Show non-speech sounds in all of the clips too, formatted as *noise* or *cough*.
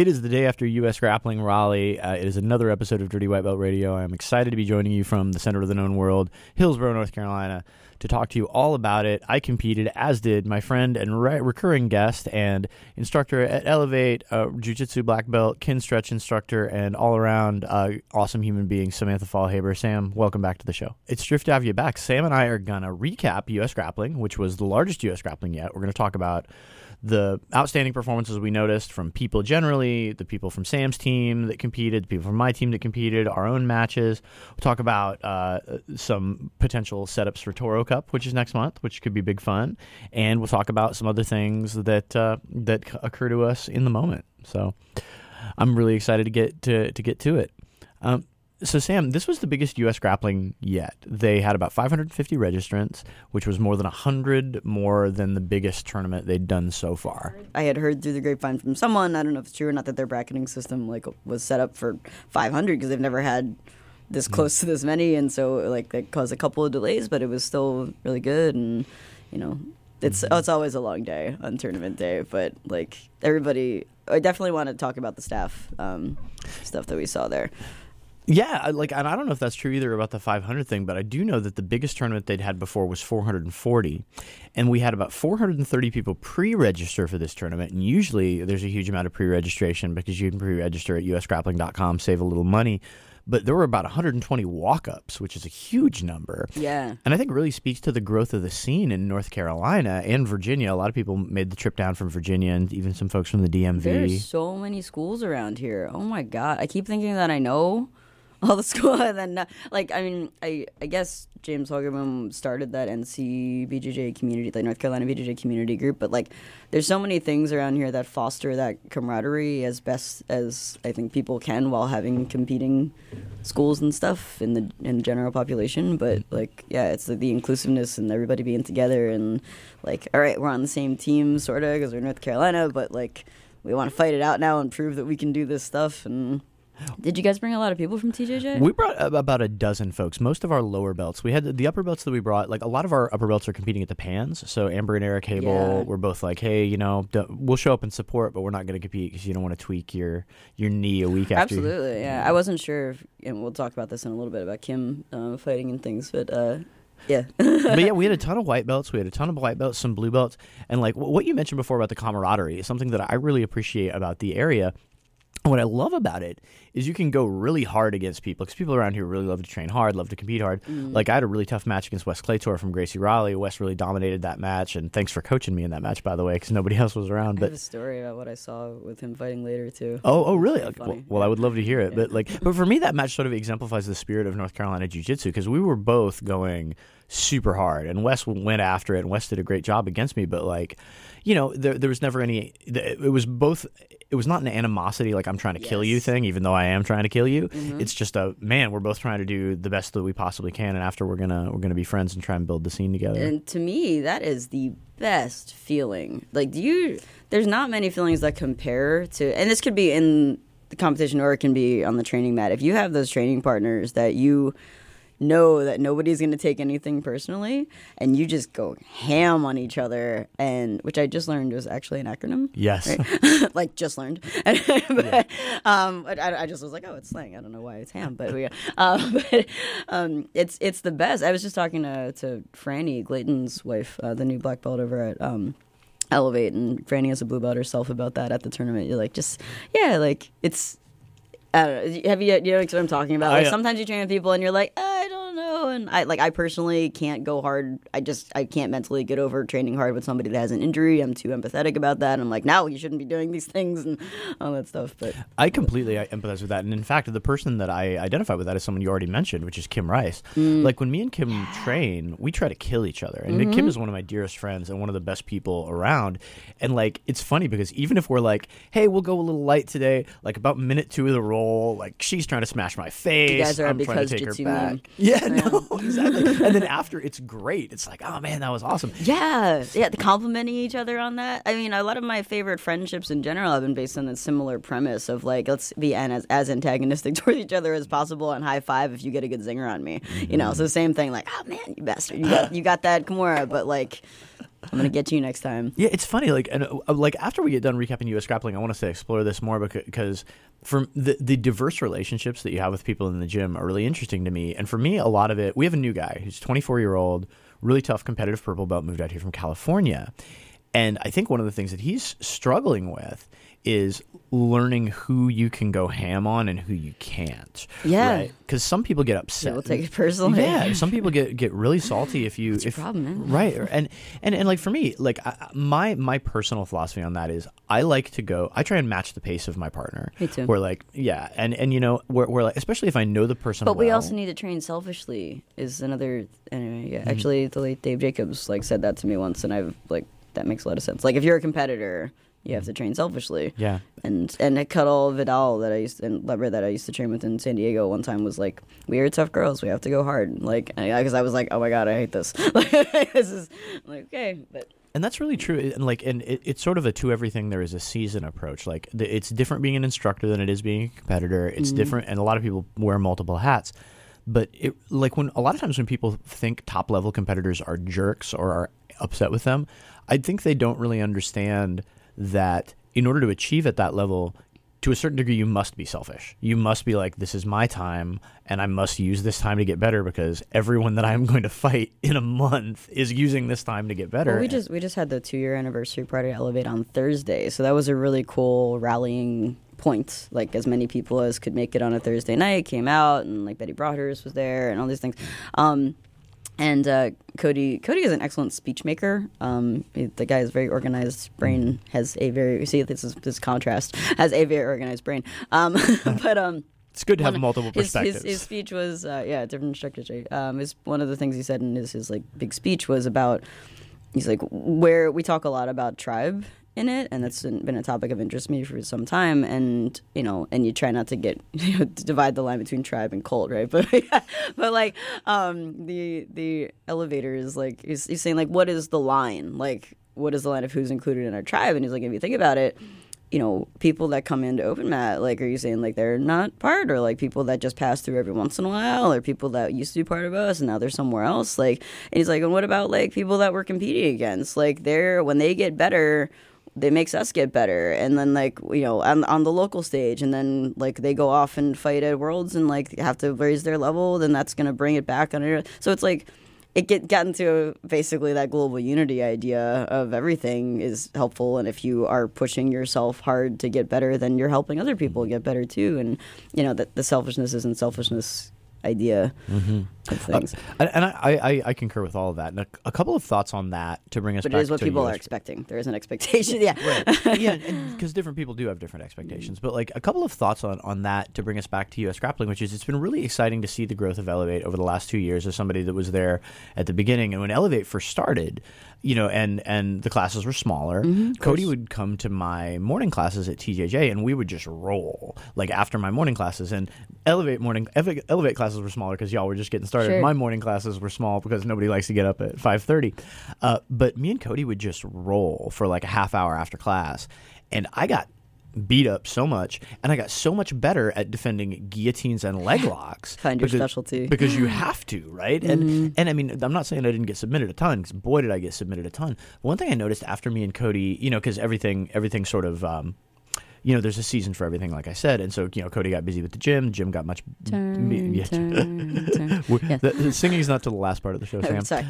It is the day after U.S. Grappling Raleigh. Uh, it is another episode of Dirty White Belt Radio. I'm excited to be joining you from the center of the known world, Hillsborough, North Carolina, to talk to you all about it. I competed, as did my friend and re- recurring guest and instructor at Elevate, uh, Jiu Jitsu black belt, Kinstretch instructor, and all around uh, awesome human being, Samantha Faulhaber. Sam, welcome back to the show. It's terrific to have you back. Sam and I are going to recap U.S. Grappling, which was the largest U.S. Grappling yet. We're going to talk about the outstanding performances we noticed from people generally, the people from Sam's team that competed, the people from my team that competed, our own matches. We'll talk about uh, some potential setups for Toro Cup, which is next month, which could be big fun, and we'll talk about some other things that uh, that occur to us in the moment. So, I'm really excited to get to to get to it. Um, so, Sam, this was the biggest U.S. grappling yet. They had about 550 registrants, which was more than 100 more than the biggest tournament they'd done so far. I had heard through the grapevine from someone, I don't know if it's true or not, that their bracketing system like was set up for 500 because they've never had this Hmm. close to this many, and so like that caused a couple of delays, but it was still really good, and you know, it's Mm-hmm. it's always a long day on tournament day, but like everybody, I definitely want to talk about the staff um, stuff that we saw there. Yeah, I- like, and I don't know if that's true either about the 500 thing, but I do know that the biggest tournament they'd had before was 440, and we had about 430 people pre-register for this tournament. And usually, there's a huge amount of pre-registration because you can pre-register at usgrappling.com, save a little money. But there were about 120 walk-ups, which is a huge number. Yeah. And I think really speaks to the growth of the scene in North Carolina and Virginia. A lot of people made the trip down from Virginia, and even some folks from the DMV. There's so many schools around here. Oh my god! I keep thinking that I know *laughs* all the school, and then uh, like I mean, I I guess James Hogerman started that NC BJJ community, the North Carolina BJJ community group. But like, there's so many things around here that foster that camaraderie as best as I think people can while having competing schools and stuff in the in the general population. But like, yeah, it's like the inclusiveness and everybody being together and like, all right, we're on the same team, sort of, because we're North Carolina, but like we want to fight it out now and prove that we can do this stuff. And did you guys bring a lot of people from TJJ? We brought about a dozen folks. Most of our lower belts. We had the, upper belts that we brought. Like a lot of our upper belts are competing at the pans. So Amber and Eric Hable Yeah. were both like, "Hey, you know, we'll show up and support, but we're not going to compete because you don't want to tweak your your knee a week after." you-" Absolutely, yeah. I wasn't sure, if, and we'll talk about this in a little bit about Kim uh, fighting and things, but uh, yeah. but yeah, we had a *laughs* ton of white belts. We had a ton of white belts, some blue belts, and like wh- what you mentioned before about the camaraderie is something that I really appreciate about the area. What I love about it is you can go really hard against people because people around here really love to train hard, love to compete hard. Mm. Like I had a really tough match against Wes Claytor from Gracie Raleigh. Wes really dominated that match, and thanks for coaching me in that match, by the way, because nobody *laughs* else was around. I have But a story about what I saw with him fighting later too. Oh, oh, really? Pretty Well, well, I would love to hear it. But like, but for me, that match sort of exemplifies the spirit of North Carolina Jiu Jitsu because we were both going super hard, and Wes went after it, and Wes did a great job against me. But like, you know, there, there was never any. It was both. It was not an animosity, like I'm trying to kill you Mm-hmm. thing, even though I am trying to kill you. It's just a man. We're both trying to do the best that we possibly can, and after we're gonna we're gonna be friends and try and build the scene together. And to me, that is the best feeling. Like, do you? There's not many feelings that compare to, and this could be in the competition or it can be on the training mat. If you have those training partners that you know that nobody's going to take anything personally, and you just go ham on each other, and which I just learned was actually an acronym. yes. right? *laughs* like just learned. *laughs* but, um, I, I just was like, oh, it's slang. I don't know why it's ham, but we, um, *laughs* but um, it's it's the best. I was just talking to to Franny Glayton's wife, uh, the new black belt over at. Um, Elevate and Franny has a blue belt herself about that at the tournament. You're like, just yeah, like it's I don't know. Have you you know what I'm talking about? Like I, uh, sometimes you train with people and you're like, I and I like I personally can't go hard. I just I can't mentally get over training hard with somebody that has an injury. I'm too empathetic about that. I'm like, no, you shouldn't be doing these things and all that stuff. But I completely empathize with that, and in fact, the person that I identify with that is someone you already mentioned, which is Kim Rice. Mm. Like when me and Kim train, we try to kill each other, and Mm-hmm. Kim is one of my dearest friends and one of the best people around. And like it's funny because even if we're like, hey, we'll go a little light today, like about minute two of the roll, like she's trying to smash my face, guys are I'm trying to because take her back. Yeah, no, *laughs* exactly. and then after, it's great. It's like, oh man, that was awesome. Yeah, yeah, complimenting each other on that. I mean, a lot of my favorite friendships in general have been based on a similar premise of like, let's be as, as antagonistic *laughs* towards each other as possible, and high five if you get a good zinger on me. You know, mm-hmm. so same thing. Like, oh man, you bastard, you got you got that Kimura, but like, I'm gonna get to you next time. Yeah, it's funny. Like, and uh, like after we get done recapping U.S. grappling, I want us to explore this more because from the the diverse relationships that you have with people in the gym are really interesting to me. And for me, a lot of it, we have a new guy who's 24 year old, really tough, competitive purple belt, moved out here from California, and I think one of the things that he's struggling with is learning who you can go ham on and who you can't. Yeah. because some people get upset. People take it personally. Yeah, some people get get really salty if you your if problem, man? right and and and like for me like I, my my personal philosophy on that is I like to go I try and match the pace of my partner. Me too. Where like yeah and and you know we're like especially if I know the person. But we also need to train selfishly. Is another anyway. Yeah, Mm-hmm. actually, the late Dave Jacobs like said that to me once, and I've like that makes a lot of sense. Like if you're a competitor, you have to train selfishly. Yeah. And and Cuddle Vidal that I used and Lever that I used to train with in San Diego one time was like, "We are tough girls. We have to go hard." Like, because I was like, "Oh my god, I hate this." *laughs* this is I'm like okay, but And that's really true. And like, and it, it's sort of a to everything there is a season approach. Like, the, it's different being an instructor than it is being a competitor. It's mm-hmm. different, and a lot of people wear multiple hats. But it, like when a lot of times when people think top level competitors are jerks or are upset with them, I think they don't really understand that in order to achieve at that level, to a certain degree, you must be selfish. You must be like, this is my time, and I must use this time to get better because everyone that I'm *laughs* going to fight in a month is using this time to get better. Well, we just we just had the two year anniversary party at Elevate on Thursday, so that was a really cool rallying point. Like as many people as could make it on a Thursday night came out, and like Betty Broadhurst was there, and all these things. Um, and uh, Cody Cody is an excellent speech maker. Um, the guy is very organized. Brain has a very see this is this contrast *laughs* has a very organized brain. Um, *laughs* but um, It's good to have multiple his, perspectives. His, his speech was uh, yeah, different. Right? Um, is one of the things he said in his, his like big speech was about. He's like where we talk a lot about tribe in it, and that's been a topic of interest to me for some time. And you know, and you try not to get *laughs* you know, to divide the line between tribe and cult, right? *laughs* But but like um, the the elevator is like he's, he's saying like what is the line? Like what is the line of who's included in our tribe? And he's like if you think about it you know, people that come into open mat, like, are you saying like they're not part, or like people that just pass through every once in a while, or people that used to be part of us and now they're somewhere else? Like, and he's like, and what about like people that we're competing against? Like, they're when they get better, they makes us get better, and then like you know on on the local stage, and then like they go off and fight at worlds and like have to raise their level, then that's gonna bring it back on. So it's like it get got into basically that global unity idea of everything is helpful. And if you are pushing yourself hard to get better then you're helping other people get better too. And you know that the selfishness isn't selfishness idea Mm-hmm. of things and and I, I, I concur with all of that. And a, a couple of thoughts on that to bring us but back it is what people are expecting there is an expectation *laughs* yeah yeah, because different people do have different expectations. But like a couple of thoughts on, on that to bring us back to U.S. grappling, which is it's been really exciting to see the growth of Elevate over the last two years as somebody that was there at the beginning. And when Elevate first started, you know, and and the classes were smaller, Cody would come to my morning classes at TJJ, and we would just roll like after my morning classes. And Elevate morning Elevate Elevate classes were smaller because y'all were just getting started. Sure. My morning classes were small because nobody likes to get up at five thirty. Uh, but me and Cody would just roll for like a half hour after class, and I got beat up so much, and I got so much better at defending guillotines and leg *laughs* locks. Find your because- specialty. because you have to, right? And and I mean, I'm not saying I didn't get submitted a ton, because boy, did I get submitted a ton. One thing I noticed after me and Cody, you know, because everything everything sort of. Um, you know, there's a season for everything, like I said, and so you know, Cody got busy with the gym. Jim got much. turn, yeah. turn, turn. *laughs* Yeah. The, the singing's not to the last part of the show, *laughs* Sam Oh, sorry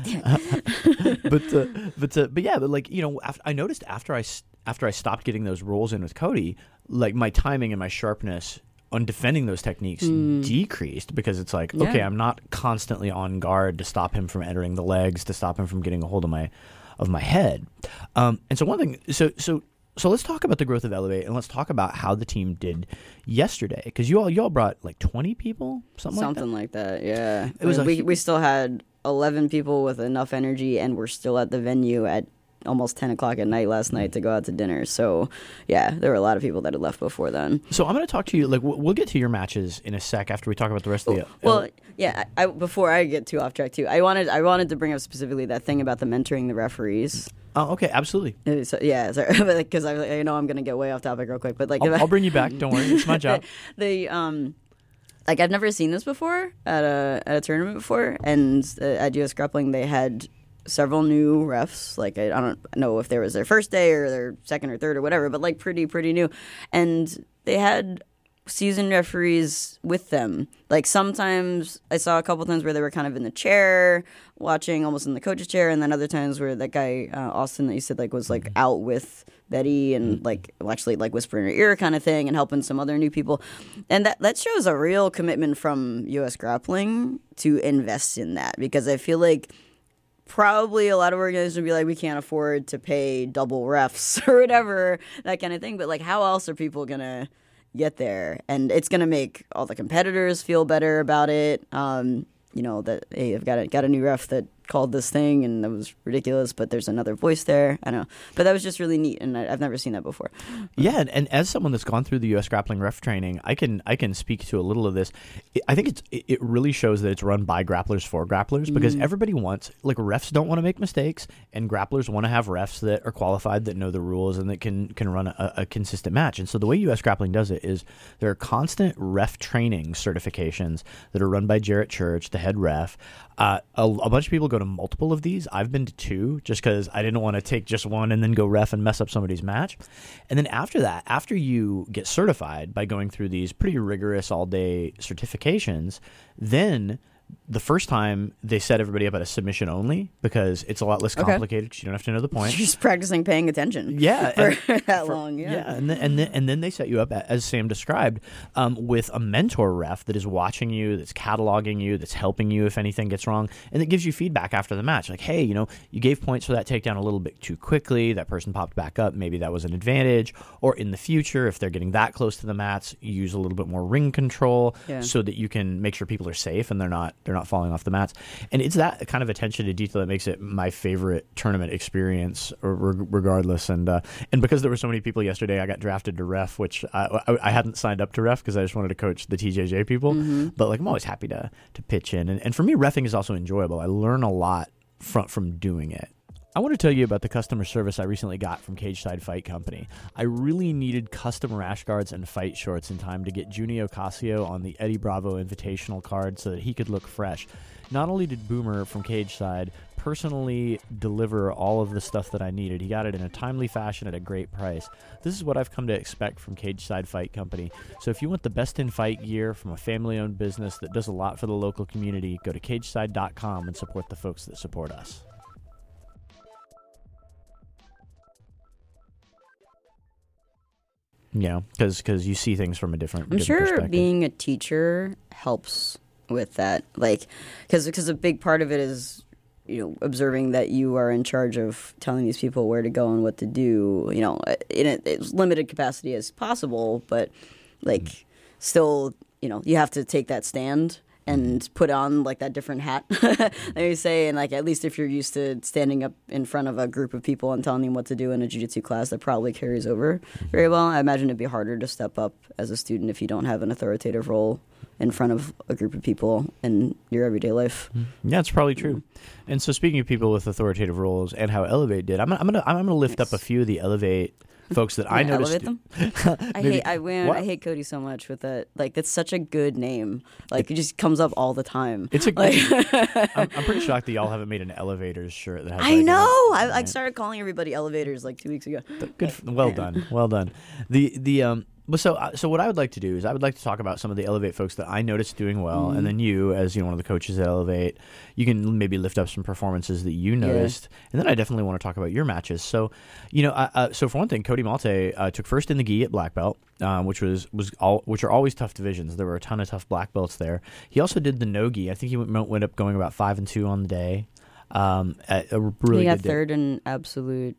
but uh, but uh, but yeah, but like you know, af- I noticed after I after I stopped getting those rolls in with Cody, like my timing and my sharpness on defending those techniques Hmm. decreased because it's like Yeah. okay i'm not constantly on guard to stop him from entering the legs to stop him from getting a hold of my of my head um, and so one thing so so so let's talk about the growth of elevate and let's talk about how the team did yesterday because you all you all brought like 20 people something, Something like that. Yeah. It was I a mean, we we still had eleven people with enough energy, and we're still at the venue at almost ten o'clock at night last night to go out to dinner. So yeah, there were a lot of people that had left before then. so i'm going to talk to you like we'll get to your matches in a sec after we talk about the rest of the Well, yeah. I, I, before I get too off track too, I wanted I wanted to bring up specifically that thing about the mentoring the referees. oh okay absolutely Uh, So, yeah, *laughs* because I, I know I'm gonna get way off topic real quick, but like I'll, I'll bring you back don't worry it's my *laughs* job the um like I've never seen this before at a at a tournament before, and uh, at US Grappling they had several new refs. Like I, I don't know if there was their first day or their second or third or whatever, but like pretty pretty new, and they had seasoned referees with them. Like sometimes I saw a couple times where they were kind of in the chair watching, almost in the coach's chair, and then other times where that guy uh, Austin that you said like was like out with Betty and like well, actually like whispering in her ear kind of thing and helping some other new people, and that that shows a real commitment from U.S. Grappling to invest in that because I feel like probably a lot of organizations would be like, we can't afford to pay double refs *laughs* or whatever, that kind of thing. But like, how else are people gonna get there? And it's gonna make all the competitors feel better about it. Um, you know that hey, I've got a got a new ref that called this thing and it was ridiculous, but there's another voice there. I don't know, but that was just really neat, and I, I've never seen that before. Yeah, and, and as someone that's gone through the U.S. grappling ref training, I can I can speak to a little of this. I think it's it, it really shows that it's run by grapplers for grapplers because mm-hmm. everybody wants like refs don't want to make mistakes, and grapplers want to have refs that are qualified that know the rules and that can can run a, a consistent match. And so the way U.S. grappling does it is there are constant ref training certifications that are run by Jarrett Church, the head ref. Uh, a, a bunch of people go to multiple of these. I've been to two just because I didn't want to take just one and then go ref and mess up somebody's match. And then after that, after you get certified by going through these pretty rigorous all day certifications, then the first time they set everybody up at a submission only because it's a lot less complicated because you don't have to know the *laughs* point. Just practicing paying attention. Yeah, for and- *laughs* that for- long. Yeah. and then, and then and then they set you up as Sam described um, with a mentor ref that is watching you, that's cataloging you, that's helping you if anything gets wrong, and that gives you feedback after the match. Like, hey, you know, you gave points for that takedown a little bit too quickly. That person popped back up. Maybe that was an advantage. Or in the future, if they're getting that close to the mats, use a little bit more ring control Yeah. so that you can make sure people are safe and they're not they're not falling off the mats. And it's that kind of attention to detail that makes it my favorite tournament experience, regardless. And uh, and because there were so many people yesterday, I got drafted to ref, which I, I, I hadn't signed up to ref because I just wanted to coach the TJJ people. But like I'm always happy to to pitch in, and, and for me, refing is also enjoyable. I learn a lot from from doing it. I want to tell you about the customer service I recently got from Cageside Fight Company. I really needed custom rash guards and fight shorts in time to get Junio Casio on the Eddie Bravo Invitational card so that he could look fresh. Not only did Boomer from Cageside personally deliver all of the stuff that I needed, he got it in a timely fashion at a great price. This is what I've come to expect from Cageside Fight Company. So if you want the best in fight gear from a family owned business that does a lot for the local community, go to cageside.com and support the folks that support us. You know, because you see things from a different. I'm different sure being a teacher helps with that. Like, because because a big part of it is you know observing that you are in charge of telling these people where to go and what to do. You know, in a, as limited capacity as possible, but like mm-hmm. still, you know, you have to take that stand and put on like that different hat *laughs* you say and like at least if you're used to standing up in front of a group of people and telling them what to do in a jiu-jitsu class that probably carries over very well. I imagine it'd be harder to step up as a student if you don't have an authoritative role in front of a group of people in your everyday life. Mm-hmm. Yeah, it's probably true. And so, speaking of people with authoritative roles and how Elevate did, I'm gonna, I'm gonna, I'm gonna lift up a few of the Elevate folks that *laughs* I noticed. elevate them *laughs* *laughs* i hate i What? i hate cody so much with that like that's such a good name like it just comes up all the time It's a. like I'm, I'm pretty shocked that y'all haven't made an elevators shirt that has. i know I, started calling everybody elevators like two weeks ago Good. Well done. Well done. The the um. But so, uh, so what I would like to do is I would like to talk about some of the Elevate folks that I noticed doing well, Mm-hmm. and then you, as you know, one of the coaches at Elevate, you can maybe lift up some performances that you noticed, and then I definitely want to talk about your matches. So, you know, uh, uh, so for one thing, Cody Maltais uh, took first in the gi at black belt, um, which was was all which are always tough divisions. There were a ton of tough black belts there. He also did the no gi. I think he went, went up going about five and two on the day. Um, at a really he got third in absolute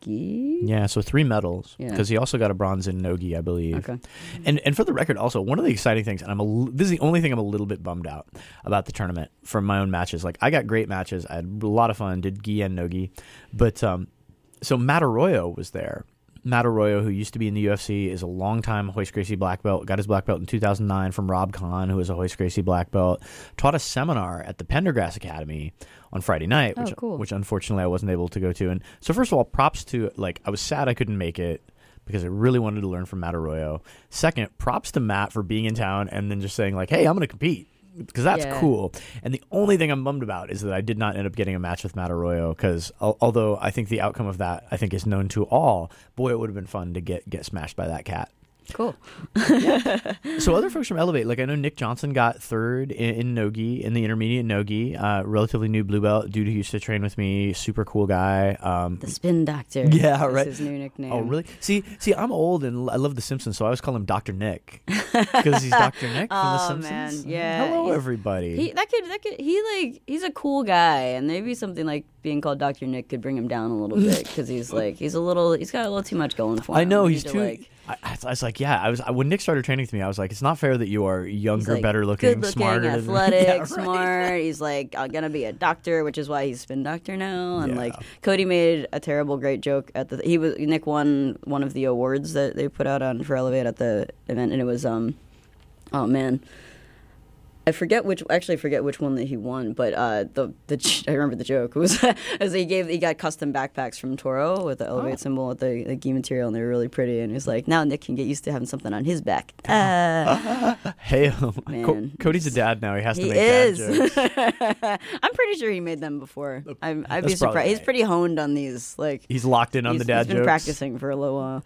gi. Yeah, so three medals Yeah. because he also got a bronze in nogi, I believe. Okay. And and for the record, also one of the exciting things, and I'm a this is the only thing I'm a little bit bummed out about the tournament from my own matches. Like I got great matches, I had a lot of fun, did gi and nogi, but um, so Matt Arroyo was there. Matt Arroyo, who used to be in the UFC, is a longtime Royce Gracie black belt. Got his black belt in 2009 from Rob Kahn, who is a Royce Gracie black belt. Taught a seminar at the Pendergrass Academy on Friday night, Oh, which, cool. which unfortunately I wasn't able to go to. And so, first of all, props to like I was sad I couldn't make it because I really wanted to learn from Matt Arroyo. Second, props to Matt for being in town and then just saying like, "Hey, I'm going to compete." Because that's Yeah. cool. And the only thing I'm bummed about is that I did not end up getting a match with Matt Arroyo. Because although I think the outcome of that I think is known to all, boy, it would have been fun to get get smashed by that cat. Cool. So other folks from Elevate, like I know Nick Johnson got third in, in Nogi in the intermediate Nogi, uh, relatively new blue belt, dude who used to train with me, super cool guy. Um, The Spin Doctor. Yeah, right. His new nickname. Oh, really? See, see, I'm old and I love The Simpsons, so I always call him Doctor Nick because he's Doctor Nick from The *laughs* Oh, Simpsons. man, yeah, Hello, everybody. He that could that could he like he's a cool guy and maybe something like being called Doctor Nick could bring him down a little bit because he's *laughs* like he's a little he's got a little too much going for him. I know We he's need to, too. like I, I was like, yeah. I was when Nick started training with me. I was like, it's not fair that you are younger, like, better looking, looking, smarter, than- *laughs* athletic, Yeah, right. smart. He's like I'm gonna be a doctor, which is why he's been doctor now. And Yeah. like Cody made a terrible great joke at the he was Nick won one of the awards that they put out on for Elevate at the event, and it was um oh man. I forget which. Actually, I forget which one that he won. But uh, the the *laughs* I remember the joke was *laughs* as he gave he got custom backpacks from Toro with the elevate Oh. symbol with the, the gi material, and they were really pretty. And he's like, now Nick can get used to having something on his back. *laughs* Uh, Hey, Co- Man. Cody's a dad now. He has to he make dad jokes. I'm pretty sure he made them before. I'm, I'd be surprised. He's pretty honed on these. Like He's locked in on the dad he's been jokes. practicing for a little while.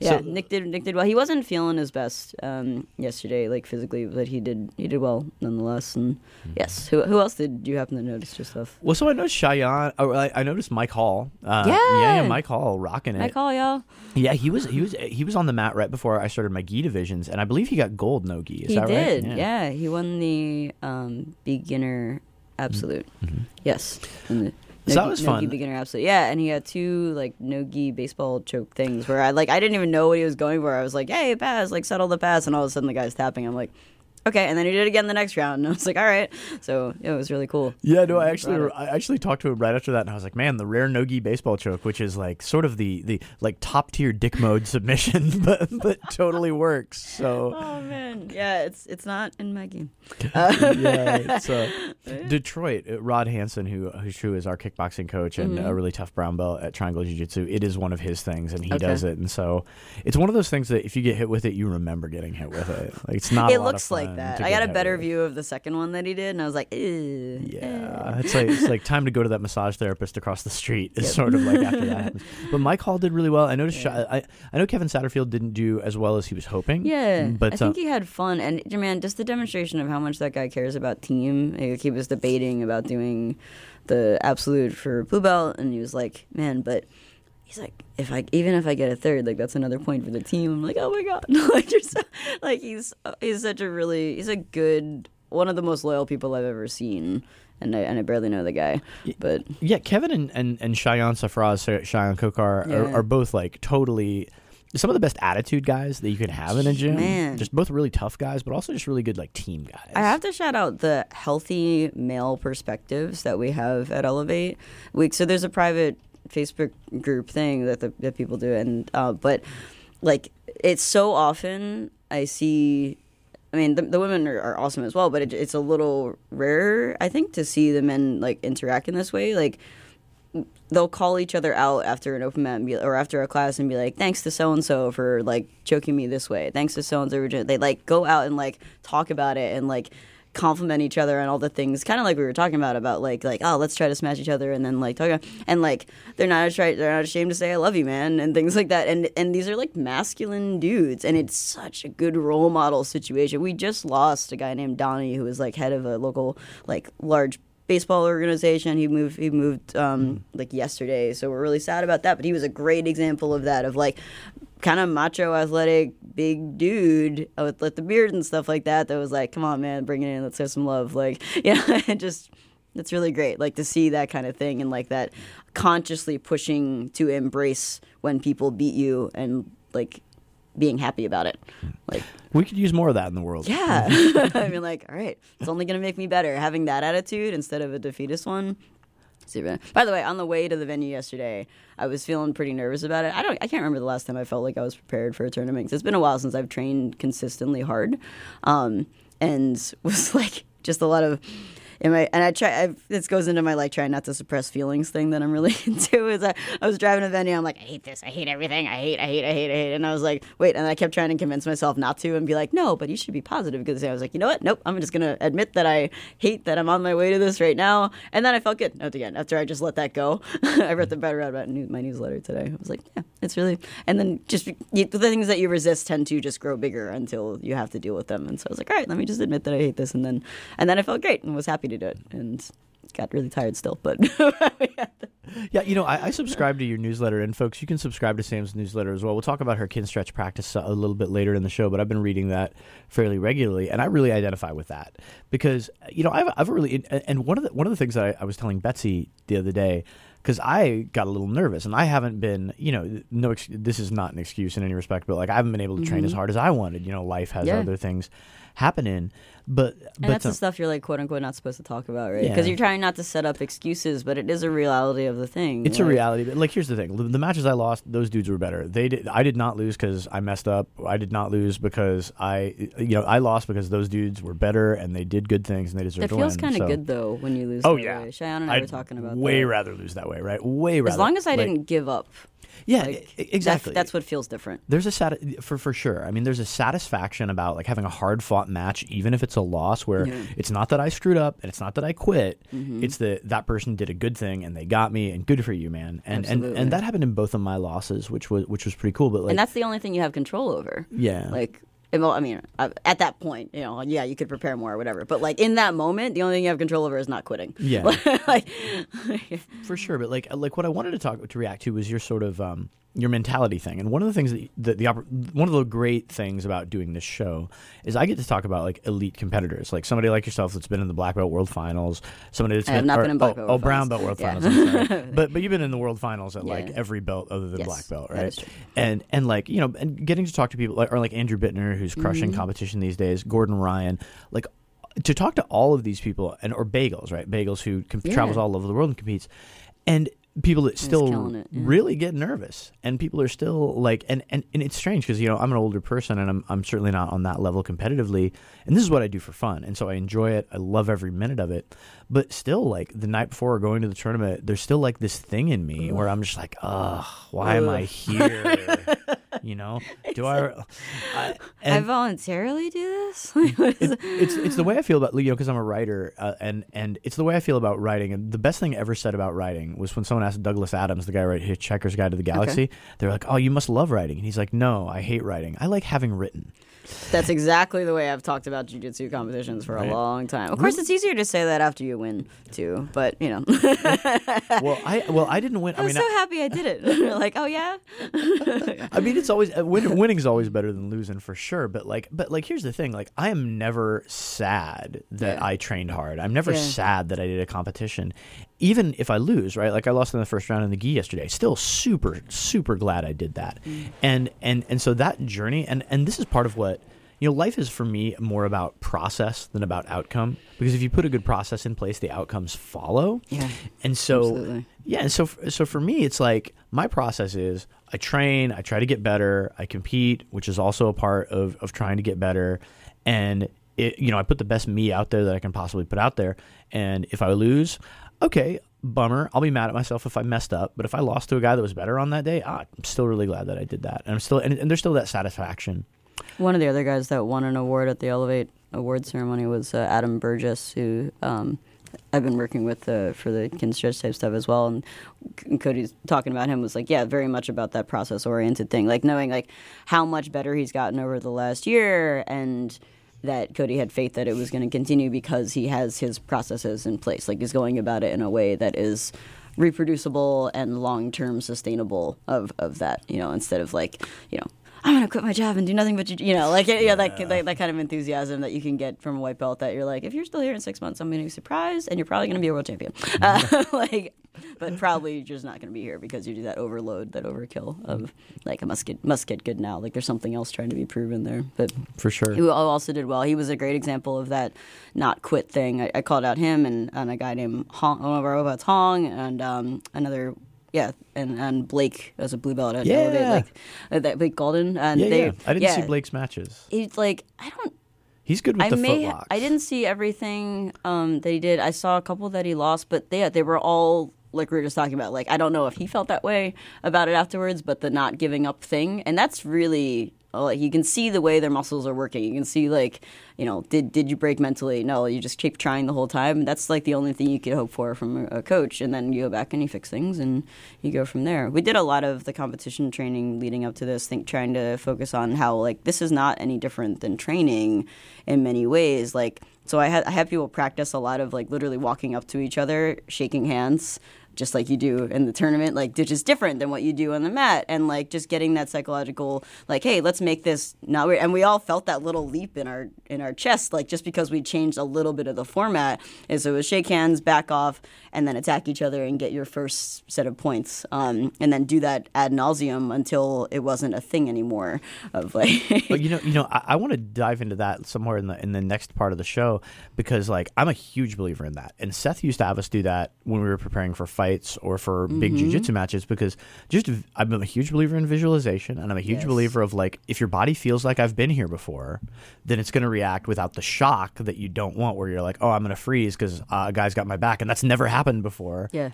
yeah, so- Nick did. Nick did well. He wasn't feeling his best um, yesterday, like physically, but he did. He did well nonetheless. And Hmm. yes, who, who else did you happen to notice yourself? Well, so I noticed Cheyenne. Oh, I, I noticed Mike Hall. Uh, Yeah. yeah, yeah, Mike Hall rocking it. I call y'all. Yeah, he was he was he was on the mat right before I started my gi divisions, and I believe he got gold no gi. Is he that did. right? Yeah. he won the um, beginner absolute. Yes. in the Mm-hmm. So that was no-gi fun. beginner absolute. Yeah, and he had two like no gi baseball choke things where I like I didn't even know what he was going for. I was like, "Hey, pass!" Like settle the pass, and all of a sudden the guy's tapping. I'm like, "Okay," and then he did it again the next round, and I was like, "All right." So yeah, it was really cool. Yeah, no, I actually I actually talked to him right after that, and I was like, man, the rare nogi baseball choke, which is like sort of the the like top tier dick mode *laughs* submission, *laughs* but but totally works. So Oh man, yeah, it's it's not in my game. *laughs* yeah, it's uh, Detroit. uh, Rod Hansen, who who's who is our kickboxing coach and a really tough brown belt at Triangle Jiu Jitsu. It is one of his things, and he Okay. does it. And so it's one of those things that if you get hit with it, you remember getting hit with it. Like it's not. a it lot of looks like that. I got a better view of the second one that he did, and I was like, Ew, Yeah, it's like it's like *laughs* time to go to that massage therapist across the street. Is sort of like after that *laughs* happens. But Mike Hall did really well. I noticed. Yeah. I I know Kevin Satterfield didn't do as well as he was hoping. Yeah, but I think uh, he had fun, and man, just the demonstration of how much that guy cares about team. Like, he was debating about doing the absolute for blue belt, and he was like, "Man, but." He's like, if I even if I get a third, like that's another point for the team. I'm like, oh my god, *laughs* like you're so, like he's he's such a really he's a good one of the most loyal people I've ever seen, and I and I barely know the guy, but yeah, Kevin and and, and Cheyenne Safraz, Cheyenne Kokar Yeah. are, are both like totally. Some of the best attitude guys that you can have in a gym. Man. Just both really tough guys, but also just really good like team guys. I have to shout out the healthy male perspectives that we have at Elevate. We, so there's a private Facebook group thing that the, that people do, and uh, but like it's so often I see. I mean, the, the women are, are awesome as well, but it, it's a little rare, I think, to see the men like interact in this way. Like they'll call each other out after an open mat be, or after a class and be like, "Thanks to so and so for like choking me this way. Thanks to so and so." They like go out and like talk about it and like compliment each other on all the things, kind of like we were talking about about like like oh let's try to smash each other and then like talk about, and like they're not try they're not ashamed to say I love you man and things like that and and these are like masculine dudes and it's such a good role model situation. We just lost a guy named Donnie who was like head of a local like large baseball organization. He moved he moved um, like yesterday, so we're really sad about that. But he was a great example of that of like kind of macho, athletic, big dude with like the beard and stuff like that. That was like, come on, man, bring it in. Let's have some love. Like, *laughs* yeah, and just it's really great, like to see that kind of thing and like that consciously pushing to embrace when people beat you and like being happy about it. Like We could use more of that in the world. yeah. *laughs* I mean, like, all right, it's only going to make me better having that attitude instead of a defeatist one. Super. By the way, on the way to the venue yesterday, I was feeling pretty nervous about it. I don't, I can't remember the last time I felt like I was prepared for a tournament 'cause it's been a while since I've trained consistently hard, um, and *laughs* was like just a lot of. In my, and I try. I've, this goes into my like trying not to suppress feelings thing that I'm really *laughs* into. Is I, I was driving a venue. I'm like, I hate this. I hate everything. I hate. I hate. I hate. I hate. And I was like, wait. And I kept trying to convince myself not to, and be like, no, but you should be positive because I was like, you know what? Nope. I'm just gonna admit that I hate that I'm on my way to this right now. And then I felt good end after I just let that go. *laughs* I read the better about my newsletter today. I was like, yeah, it's really. And then just you, the things that you resist tend to just grow bigger until you have to deal with them. And so I was like, all right, let me just admit that I hate this, and then and then I felt great and was happy it and got really tired still, but *laughs* Yeah, you know, I, I subscribe to your newsletter, and folks, you can subscribe to Sam's newsletter as well. We'll talk about her Kinstretch practice uh, a little bit later in the show, but I've been reading that fairly regularly, and I really identify with that because you know I've, I've really and one of the one of the things that I, I was telling Betsy the other day because I got a little nervous, and I haven't been, you know, no, this is not an excuse in any respect, but like I haven't been able to train as mm-hmm. hard as I wanted. You know, life has Yeah. other things happening, but And but that's the stuff you're like quote unquote not supposed to talk about, right? Because Yeah. you're trying not to set up excuses, but it is a reality of the thing. It's a reality. But like, here's the thing: the matches I lost, those dudes were better. They did. I did not lose because I messed up. I did not lose because I, you know, I lost because those dudes were better and they did good things and they deserved It feels kind of So- good though when you lose. Oh that yeah, way. Cheyenne and I I'd were talking about way that. rather lose that way, right? Way rather. As long as I Like, didn't give up. Yeah, Like, exactly. That's, that's what feels different. there's a sat for for sure. I mean, there's a satisfaction about like having a hard fought match, even if it's a loss, where Yeah. Mm-hmm. it's not that I screwed up and it's not that I quit. It's that that person did a good thing and they got me, and good for you, man. And and, Absolutely. and that happened in both of my losses, which was which was pretty cool. But like, and that's the only thing you have control over. yeah, Like, and I mean, uh, at that point, you know, yeah, you could prepare more or whatever. But like in that moment, the only thing you have control over is not quitting. Yeah. *laughs* *laughs* like, for sure. But like like what I wanted to talk to react to was your sort of um, your mentality thing. And one of the things that the, the one of the great things about doing this show is I get to talk about like elite competitors, like somebody like yourself that's been in the black belt world finals, somebody that's I been, not or- been in black oh, belt oh, brown belt world Yeah. finals. I'm sorry. *laughs* but but you've been in the world finals at like every belt other than Yes, black belt, right? And and like you know, and getting to talk to people like or like Andrew Bittner who's crushing Mm-hmm. competition these days, Gordon Ryan, like. To talk to all of these people, and or bagels, right? Bagels who com- Yeah. travels all over the world and competes, and people that still it, yeah. really get nervous and people are still like and and, and it's strange because you know i'm an older person and I'm, I'm certainly not on that level competitively and this is what i do for fun and so i enjoy it i love every minute of it but still like the night before going to the tournament there's still like this thing in me where i'm just like ugh why am i here *laughs* *laughs* you know? Do i, I I voluntarily do this. *laughs* It? it's it's the way I feel about you know because I'm a writer uh, and and it's the way I feel about writing and the best thing ever said about writing was when someone asked Douglas Adams the guy who wrote Hitchhiker's Guide to the Galaxy they're like oh you must love writing. And he's like no I hate writing. I like having written That's exactly the way I've talked about jujitsu competitions for Right. a long time. Of course, it's easier to say that after you win too, but you know, *laughs* well I well I didn't win I I was mean so I, happy I did it. *laughs* *laughs* like, oh yeah, I mean it's always uh, win, winning's always better than losing for sure but like but like here's the thing like I am never sad that Yeah. I trained hard I'm never Yeah. sad that I did a competition even if I lose right like I lost in the first round in the gi yesterday still super super glad I did that. Mm. And and and so that journey and and this is part of what you know life is for me more about process than about outcome. Because if you put a good process in place the outcomes follow. Yeah, and so absolutely. yeah and so so for me it's like my process is i train i try to get better i compete which is also a part of of trying to get better. And it, you know i put the best me out there that i can possibly put out there. And if i lose okay bummer. I'll be mad at myself if i messed up but if i lost to a guy that was better on that day ah, i'm still really glad that i did that. And i'm still and, and there's still that satisfaction. One of the other guys that won an award at the Elevate award ceremony was uh, Adam Burgess, who um, I've been working with uh, for the Kinstretch type stuff as well. And, and Cody's talking about him was like, yeah, very much about that process oriented thing, like knowing like how much better he's gotten over the last year and that Cody had faith that it was going to continue because he has his processes in place. Like he's going about it in a way that is reproducible and long term sustainable of, of that, you know, instead of like, you know, I'm gonna quit my job and do nothing but you know, like yeah, that, that that kind of enthusiasm that you can get from a white belt. That you're like, if you're still here in six months, I'm gonna be surprised, and you're probably gonna be a world champion. Uh, *laughs* like, but probably just not gonna be here because you do that overload, that overkill of like I must get must get good now. Like there's something else trying to be proven there. But For sure. who also did well. He was a great example of that not quit thing. I, I called out him and, and a guy named Hong, one of our robots, Hong, and um, another. Yeah, and, and Blake as a blue belt at Yeah. Elevate, like uh, that Blake Golden, and yeah, they, yeah. I didn't see Blake's matches. He's like I don't He's good with I the may footlocks. I didn't see everything um, that he did. I saw a couple that he lost, but they they were all like we were just talking about. Like I don't know if he felt that way about it afterwards, but the not giving up thing, and that's really like you can see the way their muscles are working. You can see like you know did did you break mentally? No, you just keep trying the whole time. That's like the only thing you could hope for from a, coach, and then you go back and you fix things and you go from there. We did a lot of the competition training leading up to this, think trying to focus on how like this is not any different than training in many ways. Like so, I had I had people practice a lot of like literally walking up to each other, shaking hands. Just like you do in the tournament, like which is different than what you do on the mat, and like just getting that psychological, like, hey, let's make this not weird. And we all felt that little leap in our in our chest, like just because we changed a little bit of the format, is it was shake hands, back off, and then attack each other and get your first set of points, um, and then do that ad nauseum until it wasn't a thing anymore. Of like, *laughs* but you know, you know, I, I want to dive into that somewhere in the in the next part of the show because, like, I'm a huge believer in that. And Seth used to have us do that when we were preparing for fights or for big Mm-hmm. jujitsu matches because just I'm a huge believer in visualization, and I'm a huge Yes. believer of like if your body feels like I've been here before, then it's going to react without the shock that you don't want, where you're like, oh, I'm going to freeze because uh, a guy's got my back, and that's never happened before. yeah.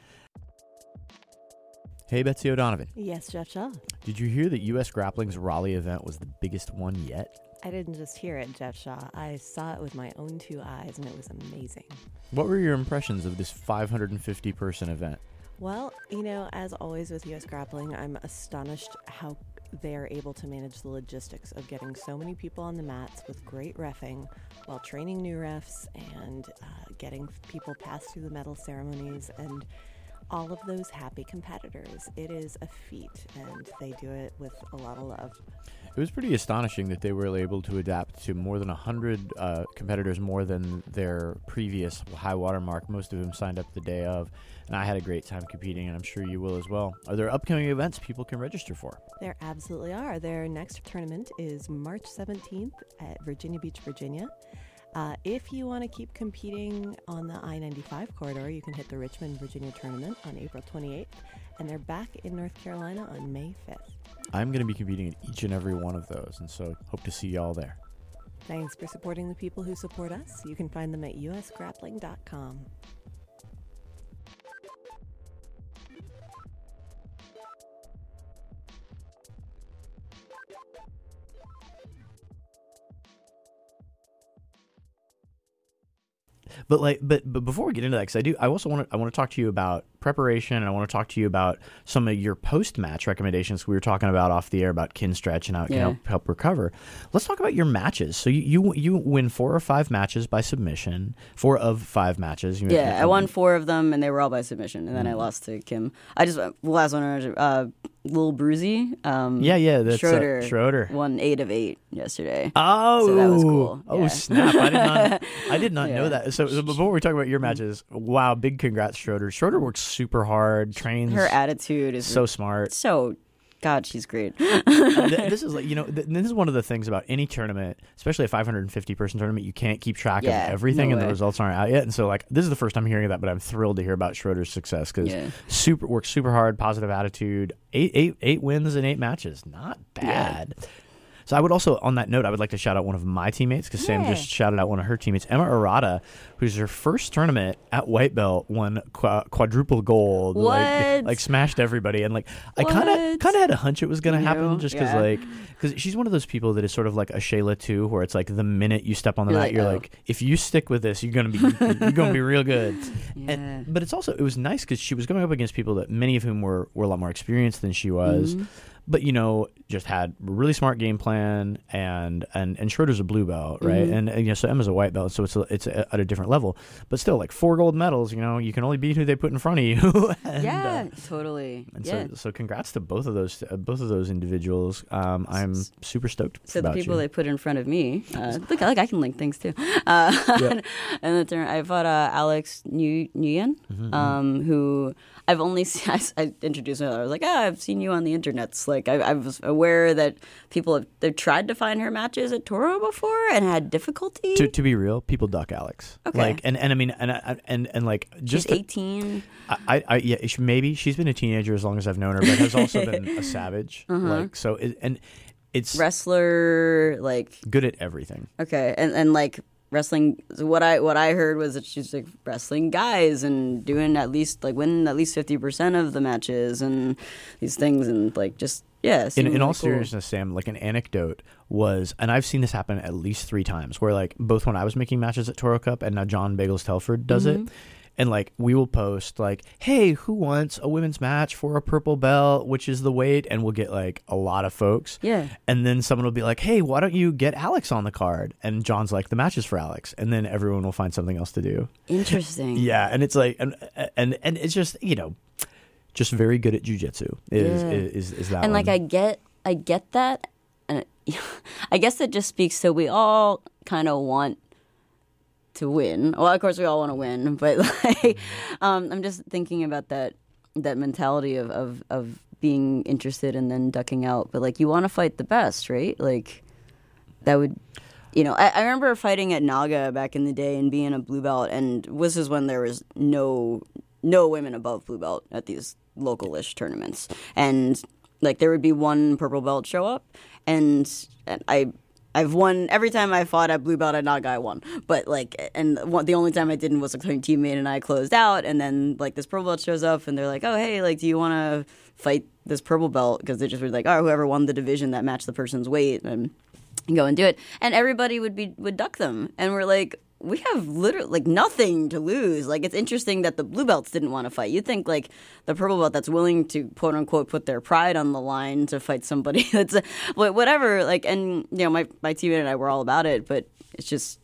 Hey, Betsy O'Donovan, Yes, Jeff Shaw. did you hear that U.S. Grappling's Raleigh event was the biggest one yet? I didn't just hear it, Jeff Shaw. I saw it with my own two eyes, and it was amazing. What were your impressions of this 550 person event? Well, you know, as always with US Grappling, I'm astonished how they are able to manage the logistics of getting so many people on the mats with great refing while training new refs and uh, getting people passed through the medal ceremonies and all of those happy competitors. It is a feat, and they do it with a lot of love. It was pretty astonishing that they were able to adapt to more than 100 uh, competitors more than their previous high water mark, most of whom signed up the day of. And I had a great time competing, and I'm sure you will as well. Are there upcoming events people can register for? There absolutely are. Their next tournament is March 17th at Virginia Beach, Virginia. Uh, if you want to keep competing on the I 95 corridor, you can hit the Richmond, Virginia tournament on April 28th. And they're back in North Carolina on May 5th. I'm going to be competing in each and every one of those, and so hope to see y'all there. Thanks for supporting the people who support us. You can find them at usgrappling.com. But like, but but before we get into that, because I do, I also want to, I want to talk to you about preparation, and I want to talk to you about some of your post match recommendations. We were talking about off the air about Kinstretch and how it can Yeah. help help recover. Let's talk about your matches. So you you you win four or five matches by submission, four of five matches. You Yeah, I won four of them, and they were all by submission. And then I lost to Kim. I just the last one, uh, Lil Bruzy. Um, Yeah, yeah, that's, uh, Schroeder. Schroeder. won eight of eight yesterday. Oh, So that was cool. Oh Yeah. snap! I did not. I did not *laughs* know that. So, so before we talk about your matches, wow! Big congrats, Schroeder. Schroeder works super hard, trains Her attitude is so smart. so. God, she's great. *laughs* This is like you know this is one of the things about any tournament especially a 550 person tournament you can't keep track Yeah, of everything no and the results aren't out yet and so like this is the first time hearing that but i'm thrilled to hear about schroeder's success because Yeah. super works super hard positive attitude eight eight eight wins in eight matches not bad So I would also, on that note, I would like to shout out one of my teammates because Sam just shouted out one of her teammates, Emma Arata, who's her first tournament at white belt won qua- quadruple gold, like like smashed everybody, and like I kind of kind of had a hunch it was gonna happen just because Yeah. like because she's one of those people that is sort of like a Shayla too, where it's like the minute you step on the You're mat, like, you're oh. like, if you stick with this, you're gonna be you're gonna be real good. *laughs* Yeah. And, but it's also it was nice because she was going up against people that many of whom were were a lot more experienced than she was, Mm-hmm. But you know just had a really smart game plan and and and Schroeder's a blue belt, right? Mm-hmm. And, and you know so Emma's a white belt, so it's a, it's a, at a different level. But still, like four gold medals, you know, you can only beat who they put in front of you. *laughs* and, yeah, uh, totally. and yeah. so, so congrats to both of those, uh, both of those individuals. Um, I'm super stoked So the people you. they put in front of me, uh, look, like I can link things too. *laughs* Uh, Yeah. *laughs* and the turn, I fought uh, Alex Nguyen, Mm-hmm, um, who I've only seen. *laughs* I, I introduced her. I was like, ah, I've seen you on the internets. Like I, I was aware that people have they've tried to find her matches at Toro before and had difficulty. to, to be real, people duck Alex. Okay. Like, and, and I mean, and and and, and like just 18. I, I, I yeah, she- maybe she's been a teenager as long as I've known her, but has also been a *laughs* savage. Uh-huh. Like so, it, and it's Wrestler, like good at everything. Okay, and and like wrestling, what I what I heard was that she's like wrestling guys and doing at least like winning at least fifty percent of the matches and these things and like just yeah. In, in all cool. seriousness, Sam, like an anecdote was, and I've seen this happen at least three times, where like both when I was making matches at Toro Cup and now John Bagels Telford does Mm-hmm. it. And like we will post like, "Hey, who wants a women's match for a purple belt? Which is the weight?" And we'll get like a lot of folks. Yeah. And then someone will be like, "Hey, why don't you get Alex on the card?" And John's like, "The match is for Alex." And then everyone will find something else to do. Interesting. *laughs* Yeah, and it's like, and and and it's just you know, just very good at jujitsu. Is, Yeah. is is is that and like. I get I get that, and *laughs* I guess it just speaks to we all kind of want to win. Well, of course we all want to win, *laughs* but like um, I'm just thinking about that that mentality of, of of being interested and then ducking out. But like you want to fight the best, right? Like that would. You know, I, I remember fighting at Naga back in the day and being a blue belt, and this is when there was no no women above blue belt at these localish tournaments, and like there would be one purple belt show up, and, and I. I've won every time I fought at blue belt at Naga. I won, but like, and one, the only time I didn't was like my teammate and I closed out, and then like this purple belt shows up, and they're like, "Oh, hey, like, do you want to fight this purple belt?" Because they just were like, "Oh, whoever won the division that matched the person's weight," and go and do it. And everybody would be would duck them, and we're like, we have literally like nothing to lose. Like it's interesting that the blue belts didn't want to fight. You think like the purple belt that's willing to quote unquote put their pride on the line to fight somebody *laughs* that's a, whatever. Like and you know my my teammate and I were all about it, but it's just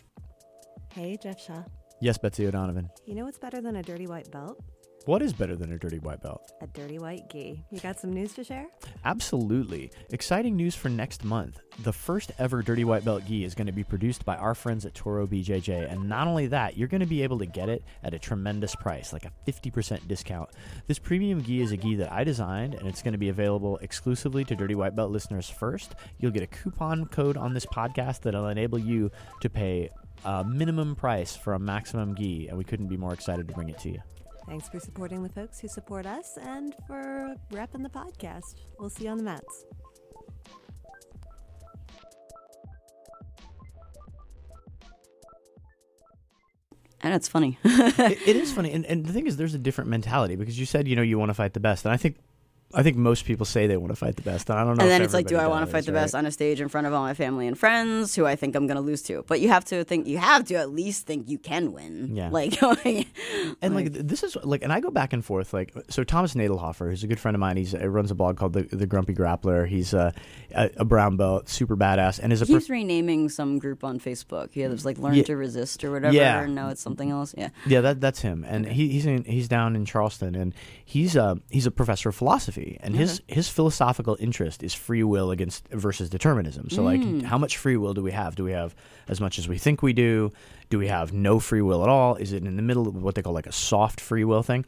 Hey, Jeff Shaw. yes, Betsy O'Donovan. You know what's better than a dirty white belt? What is better than a dirty white belt? A dirty white gi. You got some news to share? Absolutely. Exciting news for next month. The first ever Dirty White Belt gi is going to be produced by our friends at Toro BJJ. And not only that, you're going to be able to get it at a tremendous price, like a 50% discount. This premium gi is a gi that I designed, and it's going to be available exclusively to Dirty White Belt listeners first. You'll get a coupon code on this podcast that'll enable you to pay a minimum price for a maximum gi, and we couldn't be more excited to bring it to you. Thanks for supporting the folks who support us and for repping the podcast. We'll see you on the mats. and it's funny. *laughs* it, it is funny, and, and the thing is, there's a different mentality because you said you know you want to fight the best, and I think I think most people say they want to fight the best, and I don't know. and then it's like, do I want to fight the right? best on a stage in front of all my family and friends who I think I'm going to lose to? But you have to think, you have to at least think you can win. Yeah. Like, *laughs* And like th- this is like, and I go back and forth. Like, so Thomas Nadelhoffer, who's a good friend of mine, he's uh, runs a blog called the the Grumpy Grappler. He's a, a brown belt, super badass, and is a he keeps prof- renaming some group on Facebook. He has like Learn Yeah. to Resist or whatever. Yeah. And now it's something else. Yeah. yeah, that that's him, and he, he's in, he's down in Charleston, and he's uh he's a professor of philosophy, and his mm-hmm. his philosophical interest is free will against versus determinism. So like, mm. how much free will do we have? Do we have as much as we think we do? Do we have no free will at all? Is it in the middle of what they call like a soft free will thing?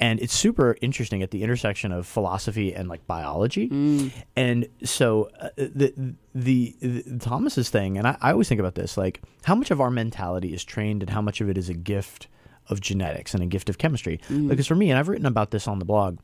And it's super interesting at the intersection of philosophy and like biology. Mm. And so uh, the, the the Thomas's thing, and I, I always think about this, like how much of our mentality is trained and how much of it is a gift of genetics and a gift of chemistry. Mm. Because for me, and I've written about this on the blog,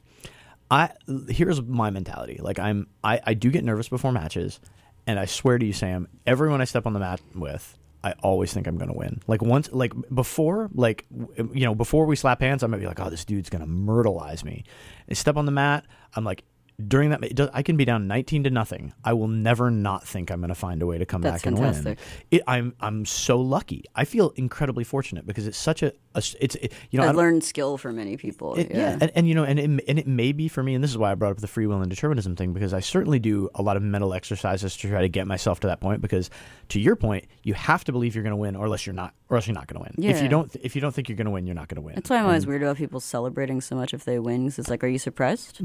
I here's my mentality. Like I'm I, I do get nervous before matches and I swear to you, Sam, everyone I step on the mat with, I always think I'm going to win. Like once, like before, like you know, before we slap hands, I might be like, "Oh, this dude's going to myrtleize me." I step on the mat, I'm like, during that, I can be down 19 to nothing. I will never not think I'm going to find a way to come That's back and win. It, I'm I'm so lucky. I feel incredibly fortunate because it's such a, a it's it, you know I learned skill for many people. it- yeah. and, and you know, and it, and it may be for me, and this is why I brought up the free will and determinism thing because I certainly do a lot of mental exercises to try to get myself to that point. Because to your point, you have to believe you're going to win, or else you're not, or else you're not going to win. If you don't, if you don't think you're going to win, you're not going to win. That's why I'm always weird about people celebrating so much if they win. 'cause it's like, are you surprised?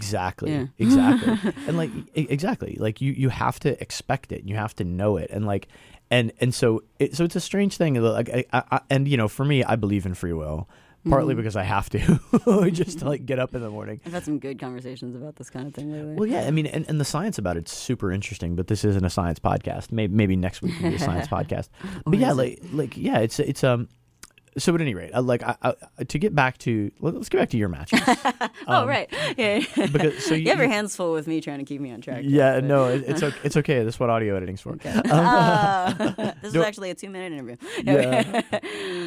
Exactly, Yeah. exactly, *laughs* and like exactly, like you you have to expect it, you have to know it, and like and and so it, so it's a strange thing. Like I, I, and you know, for me, I believe in free will, partly because I have to, *laughs* just to like get up in the morning. I've had some good conversations about this kind of thing lately. Well, yeah, I mean, and, and the science about it's super interesting, but this isn't a science podcast. Maybe, maybe next week will be a science *laughs* podcast. But yeah, like, like, yeah, it's it's um. So at any rate, uh, like, I, I, to get back to let- let's get back to your matches. *laughs* oh, right. Yeah. *laughs* because so you, you have your hands full with me trying to keep me on track. Yeah, but- no, it, *laughs* it's okay. It's okay. That's what audio editing's for. Okay. Ah, this is actually a two-minute interview. Yeah.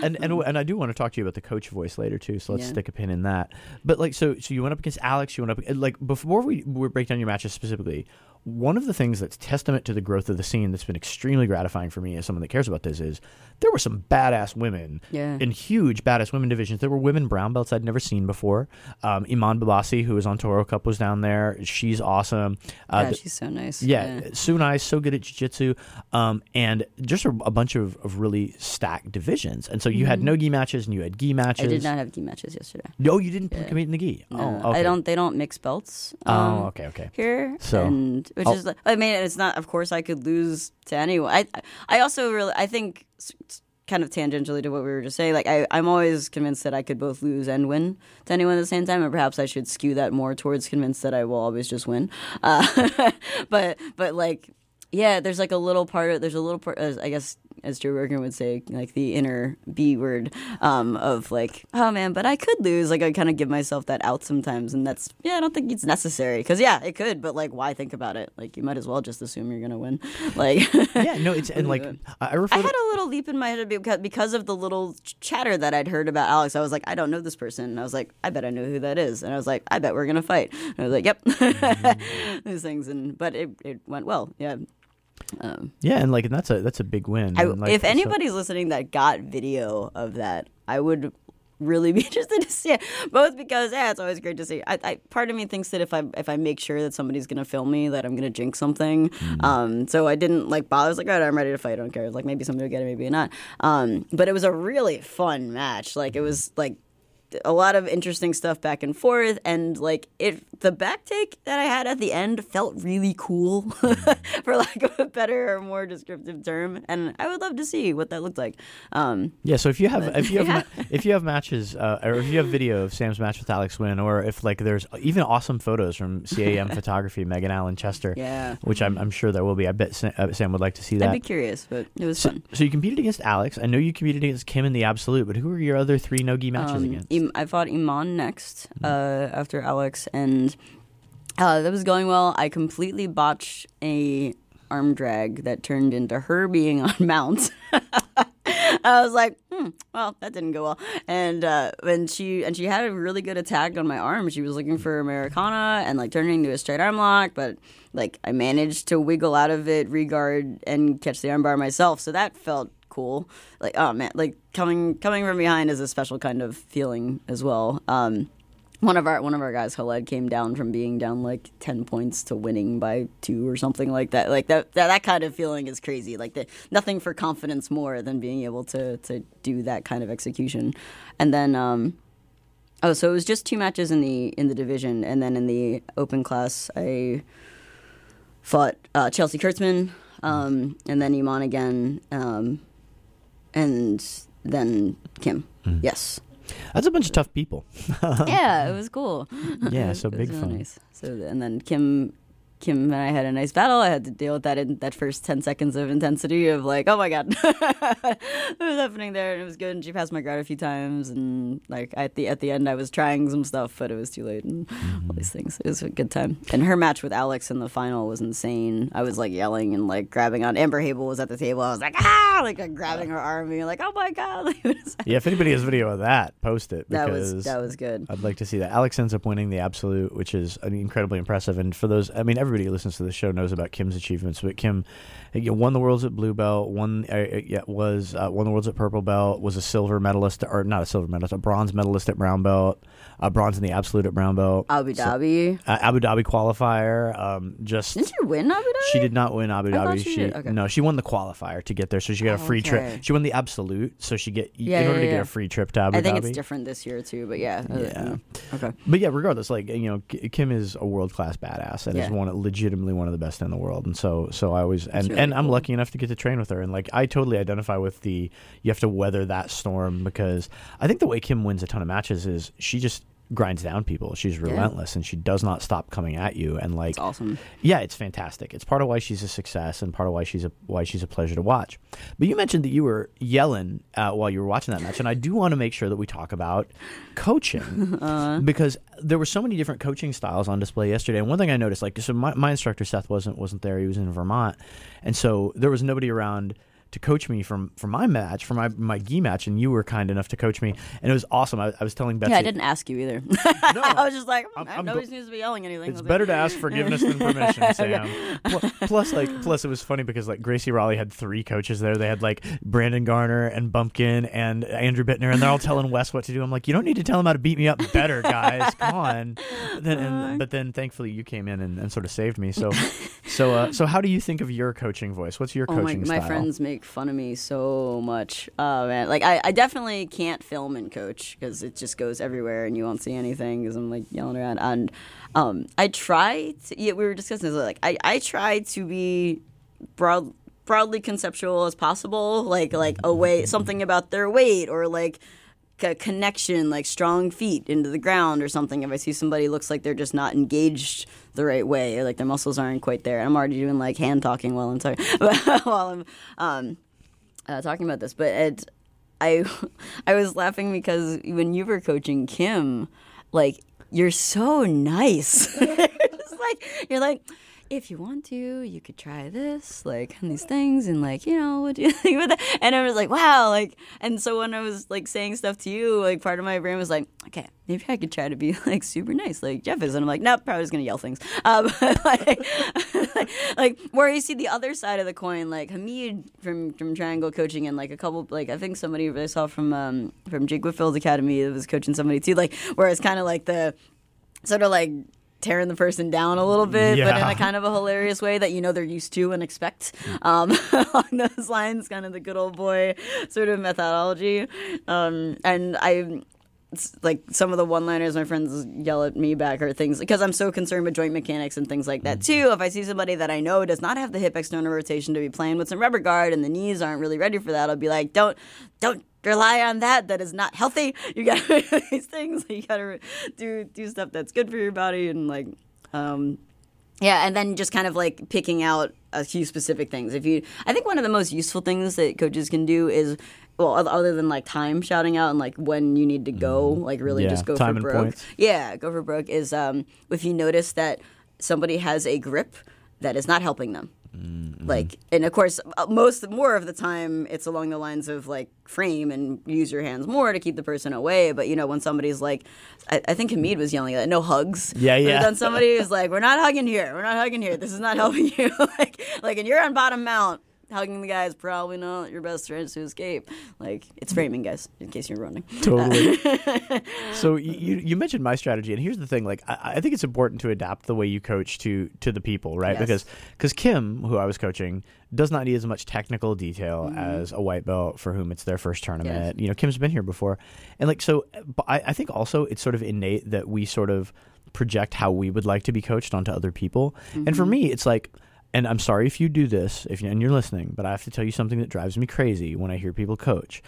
and and and I do want to talk to you about the coach voice later too. So let's Yeah. stick a pin in that. But like, so so you went up against Alex. You went up like before we, we break down your matches specifically. One of the things that's testament to the growth of the scene that's been extremely gratifying for me as someone that cares about this is there were some badass women Yeah. in huge badass women divisions. There were women brown belts I'd never seen before. Um, Iman Babasi, who was on Toro Cup, was down there. She's awesome. Uh, yeah, th- she's so nice. yeah, Sunai is so good at jiu-jitsu, um, and just a, a bunch of, of really stacked divisions. And so you had no gi matches and you had gi matches. Mm-hmm. I did not have gi matches yesterday. No, you didn't Yeah. compete in the gi. No, oh, okay. I don't. They don't mix belts. Oh, um, okay, okay. Here, So, and which I'll- is, I mean, it's not. Of course, I could lose to anyone. I, I also really, I think, kind of tangentially to what we were just saying. Like, I, I'm always convinced that I could both lose and win to anyone at the same time, and perhaps I should skew that more towards convinced that I will always just win. Uh, *laughs* but, but like, yeah, there's like a little part of there's a little part, as I guess, as Joe Rogan would say, like the inner B word um, of like, oh man, but I could lose. Like I kind of give myself that out sometimes, and that's yeah, I don't think it's necessary because yeah, it could, but like, why think about it? Like you might as well just assume you're gonna win. *laughs* Like yeah, no, it's and like *laughs* I refer I to had a little leap in my head because because of the little chatter that I'd heard about Alex. I was like, I don't know this person. And I was like, I bet I know who that is. And I was like, I bet we're gonna fight. And I was like, Yep, *laughs* these things. And but it it went well. Yeah. Um, yeah, and like and that's a that's a big win. I, And, like, if so- anybody's listening that got video of that, I would really *laughs* be interested to see it. Both because yeah, it's always great to see. I, I part of me thinks that if I if I make sure that somebody's gonna film me, that I'm gonna jinx something. Mm-hmm. Um, so I didn't like bother. I was like, all right, I'm ready to fight. I don't care. Like maybe somebody will get it, maybe not. Um, but it was a really fun match. Like it was like a lot of interesting stuff back and forth and like it the back take that i had at the end felt really cool *laughs* for lack of a better or more descriptive term and i would love to see what that looked like um Yeah, so if you have if you have *laughs* yeah. ma- if you have matches uh, or if you have video of Sam's match with Alex Wynn, or if like there's even awesome photos from CAM *laughs* Photography, Megan Allen Chester, yeah which I'm, I'm sure there will be. I bet Sam, uh, Sam would like to see that. i'd be curious but it was So, fun so you competed against Alex. I know you competed against Kim in the absolute, but who were your other three no gi matches Um, against? I fought Iman next uh, after Alex, and uh, that was going well. I completely botched a arm drag that turned into her being on *laughs* mount. *laughs* I was like, hmm, well, that didn't go well. And uh, she and she had a really good attack on my arm. She was looking for Americana and like turning into a straight arm lock, but like I managed to wiggle out of it, regard, and catch the armbar myself. So that felt cool. Like oh man, like coming coming from behind is a special kind of feeling as well. Um, one of our one of our guys, Khaled, came down from being down like ten points to winning by two or something like that. Like that that, that kind of feeling is crazy. Like the, nothing for confidence more than being able to to do that kind of execution. And then um, oh, so it was just two matches in the in the division, and then in the open class, I fought uh, Chelsea Kurtzman, um, and then Iman again, um, and then Kim. Mm. Yes. That's a bunch of tough people. *laughs* yeah, it was cool. Yeah, *laughs* It so was big really fun. Nice. So and then Kim, Kim and I had a nice battle. I had to deal with that in that first ten seconds of intensity of like, oh my god, *laughs* what was happening there? And it was good. And she passed my guard a few times, and like at the at the end, I was trying some stuff, but it was too late, and all these things. It was a good time. And her match with Alex in the final was insane. I was like yelling and like grabbing on. Amber Hable was at the table. I was like ah, like, like grabbing her arm, being like, oh my god. *laughs* It Yeah, if anybody has video of that, post it that because was that was good. I'd like to see that. Alex ends up winning the absolute, which is I mean, incredibly impressive. And for those, I mean, everybody who listens to the show knows about Kim's achievements. But Kim you won the worlds at blue belt, won uh, uh, yeah, was uh, won the worlds at purple belt, was a silver medalist or not a silver medalist, a bronze medalist at brown belt, uh, bronze in the absolute at brown belt, Abu So- Dhabi. uh, Abu Dhabi qualifier. Um, just Didn't you win Abu Dhabi? she did not win Abu Dhabi. she did. Okay. no, she won the qualifier to get there, so she got a Oh, free okay. trip. She won the absolute, so she get Yeah, in order yeah, to get a free trip to Abu Dhabi. I think Dhabi. it's different this year too, but yeah. uh, Yeah. mm, Okay. But yeah, regardless, like you know, Kim is a world class badass and is one legitimately one of the best in the world. And so, so I always and really and I'm lucky enough to get to train with her. And like I totally identify with the you have to weather that storm because I think the way Kim wins a ton of matches is she just grinds down people. She's relentless and she does not stop coming at you. And like It's awesome. yeah, it's fantastic. It's part of why she's a success and part of why she's a why she's a pleasure to watch. But you mentioned that you were yelling uh, while you were watching that match, and I do want to make sure that we talk about coaching *laughs* Uh-huh. because there were so many different coaching styles on display yesterday. And one thing I noticed, like, so my, my instructor Seth wasn't wasn't there; he was in Vermont, and so there was nobody around to coach me from for my match, for my my gi match, and you were kind enough to coach me, and it was awesome. I, I was telling Betsy, Yeah, I didn't ask you either. *laughs* I was just like, I'm- "Mm, I'm nobody go- seems to be yelling anything. It's better like, to ask forgiveness than *laughs* permission, Sam. Pl- plus, like, plus it was funny because like Gracie Raleigh had three coaches there. They had like Brandon Garner and Bumpkin and Andrew Bittner, and they're all telling Wes what to do. I'm like, you don't need to tell him how to beat me up better, guys. Come on. But then, and, but then, thankfully, you came in and, and sort of saved me. So, so, uh, so, how do you think of your coaching voice? What's your Oh my, coaching my style? friends make fun of me so much. Oh man, like I, I definitely can't film and coach because it just goes everywhere and you won't see anything because I'm like yelling around. And um, I try to. Yeah, we were discussing this. Like I, I try to be broad, broadly conceptual as possible. Like like a way something about their weight or like a connection, like strong feet into the ground or something. If I see somebody looks like they're just not engaged the right way, or like their muscles aren't quite there, I'm already doing like hand talking while I'm talking *laughs* while I'm um, uh, talking about this. But it, I *laughs* I was laughing because when you were coaching Kim, like you're so nice. *laughs* it's like you're like. If you want to, you could try this, like, and these things, and like, you know, what do you *laughs* think about that? And I was like, wow, like, and so when I was like saying stuff to you, like, part of my brain was like, okay, maybe I could try to be *laughs* like super nice, like Jeff is, and I'm like, nope, probably just gonna yell things. *laughs* Um, like, like, where you see the other side of the coin, like Hamid from from Triangle Coaching, and like a couple, like I think somebody I saw from um from Jake Whitfield's academy that was coaching somebody too, like, where it's kind of like the sort of like tearing the person down a little bit, but in a kind of a hilarious way that you know they're used to and expect. Um, *laughs* along those lines, kind of the good old boy sort of methodology. Um, and I. Like some of the one-liners my friends yell at me back are things because I'm so concerned with joint mechanics and things like that too. If I see somebody that I know does not have the hip external rotation to be playing with some rubber guard and the knees aren't really ready for that, I'll be like, don't, don't rely on that. That is not healthy. You got to do these things. You got to do do stuff that's good for your body and like, um, yeah, and then just kind of like picking out a few specific things. If you, I think one of the most useful things that coaches can do is. Well, other than like time shouting out and like when you need to go, like really Mm-hmm. Yeah, just go for broke. points. Yeah, go for broke is um, if you notice that somebody has a grip that is not helping them. Mm-hmm. Like, and of course, uh, most more of the time, it's along the lines of like frame and use your hands more to keep the person away. But you know, when somebody's like, I, I think Hamid was yelling at no hugs. Yeah, But yeah. then somebody is like, "We're not hugging here. We're not hugging here. This is not helping you." *laughs* like, like, and you're on bottom mount. Hugging the guy is probably not your best chance to escape. Like, it's framing, guys, in case you're running. *laughs* totally. *laughs* so you, you mentioned my strategy, and here's the thing: like I, I think it's important to adapt the way you coach to to the people, right? Yes. Because because Kim, who I was coaching, does not need as much technical detail as a white belt for whom it's their first tournament. Mm-hmm. Yes. You know, Kim's been here before, and like so, but I, I think also it's sort of innate that we sort of project how we would like to be coached onto other people, and Mm-hmm. for me, it's like. And I'm sorry if you do this, if you, and you're listening, but I have to tell you something that drives me crazy when I hear people coach.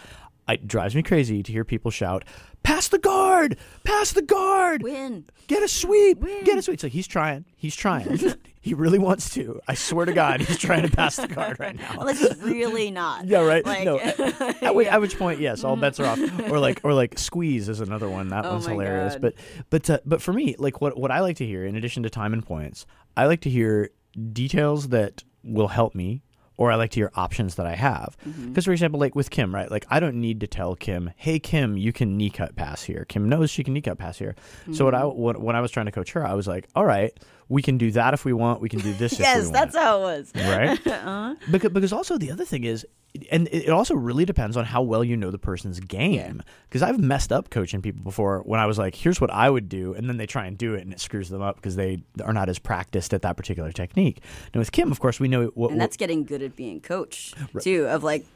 it drives me crazy to hear people shout, "Pass the guard! Pass the guard! Win. Get a sweep! Win. Get a sweep!" It's like he's trying. He's trying. *laughs* he really wants to. I swear to God, he's trying to pass the guard right now. Unless he's really not. *laughs* Yeah, right. Like, no, at, *laughs* at which, at which point, yes, all bets are off. Or like, or like, squeeze is another one. That Oh one's hilarious. God. But, but, uh, but for me, like, what what I like to hear, in addition to time and points, I like to hear details that will help me. Or I like to hear options that I have. Because, Mm-hmm. for example, like with Kim, right? Like, I don't need to tell Kim, hey, Kim, you can knee cut pass here. Kim knows she can knee cut pass here. So, what I, Mm-hmm. what, when I was trying to coach her, I was like, all right, we can do that if we want. We can do this *laughs* if we Yes, that's how it was. right? *laughs* Uh-huh. Because because also the other thing is, and it also really depends on how well you know the person's game. Because I've messed up coaching people before when I was like, "Here's what I would do," and then they try and do it, and it screws them up because they are not as practiced at that particular technique. Now with Kim, of course, we know what. And that's getting good at being coached too. Of like,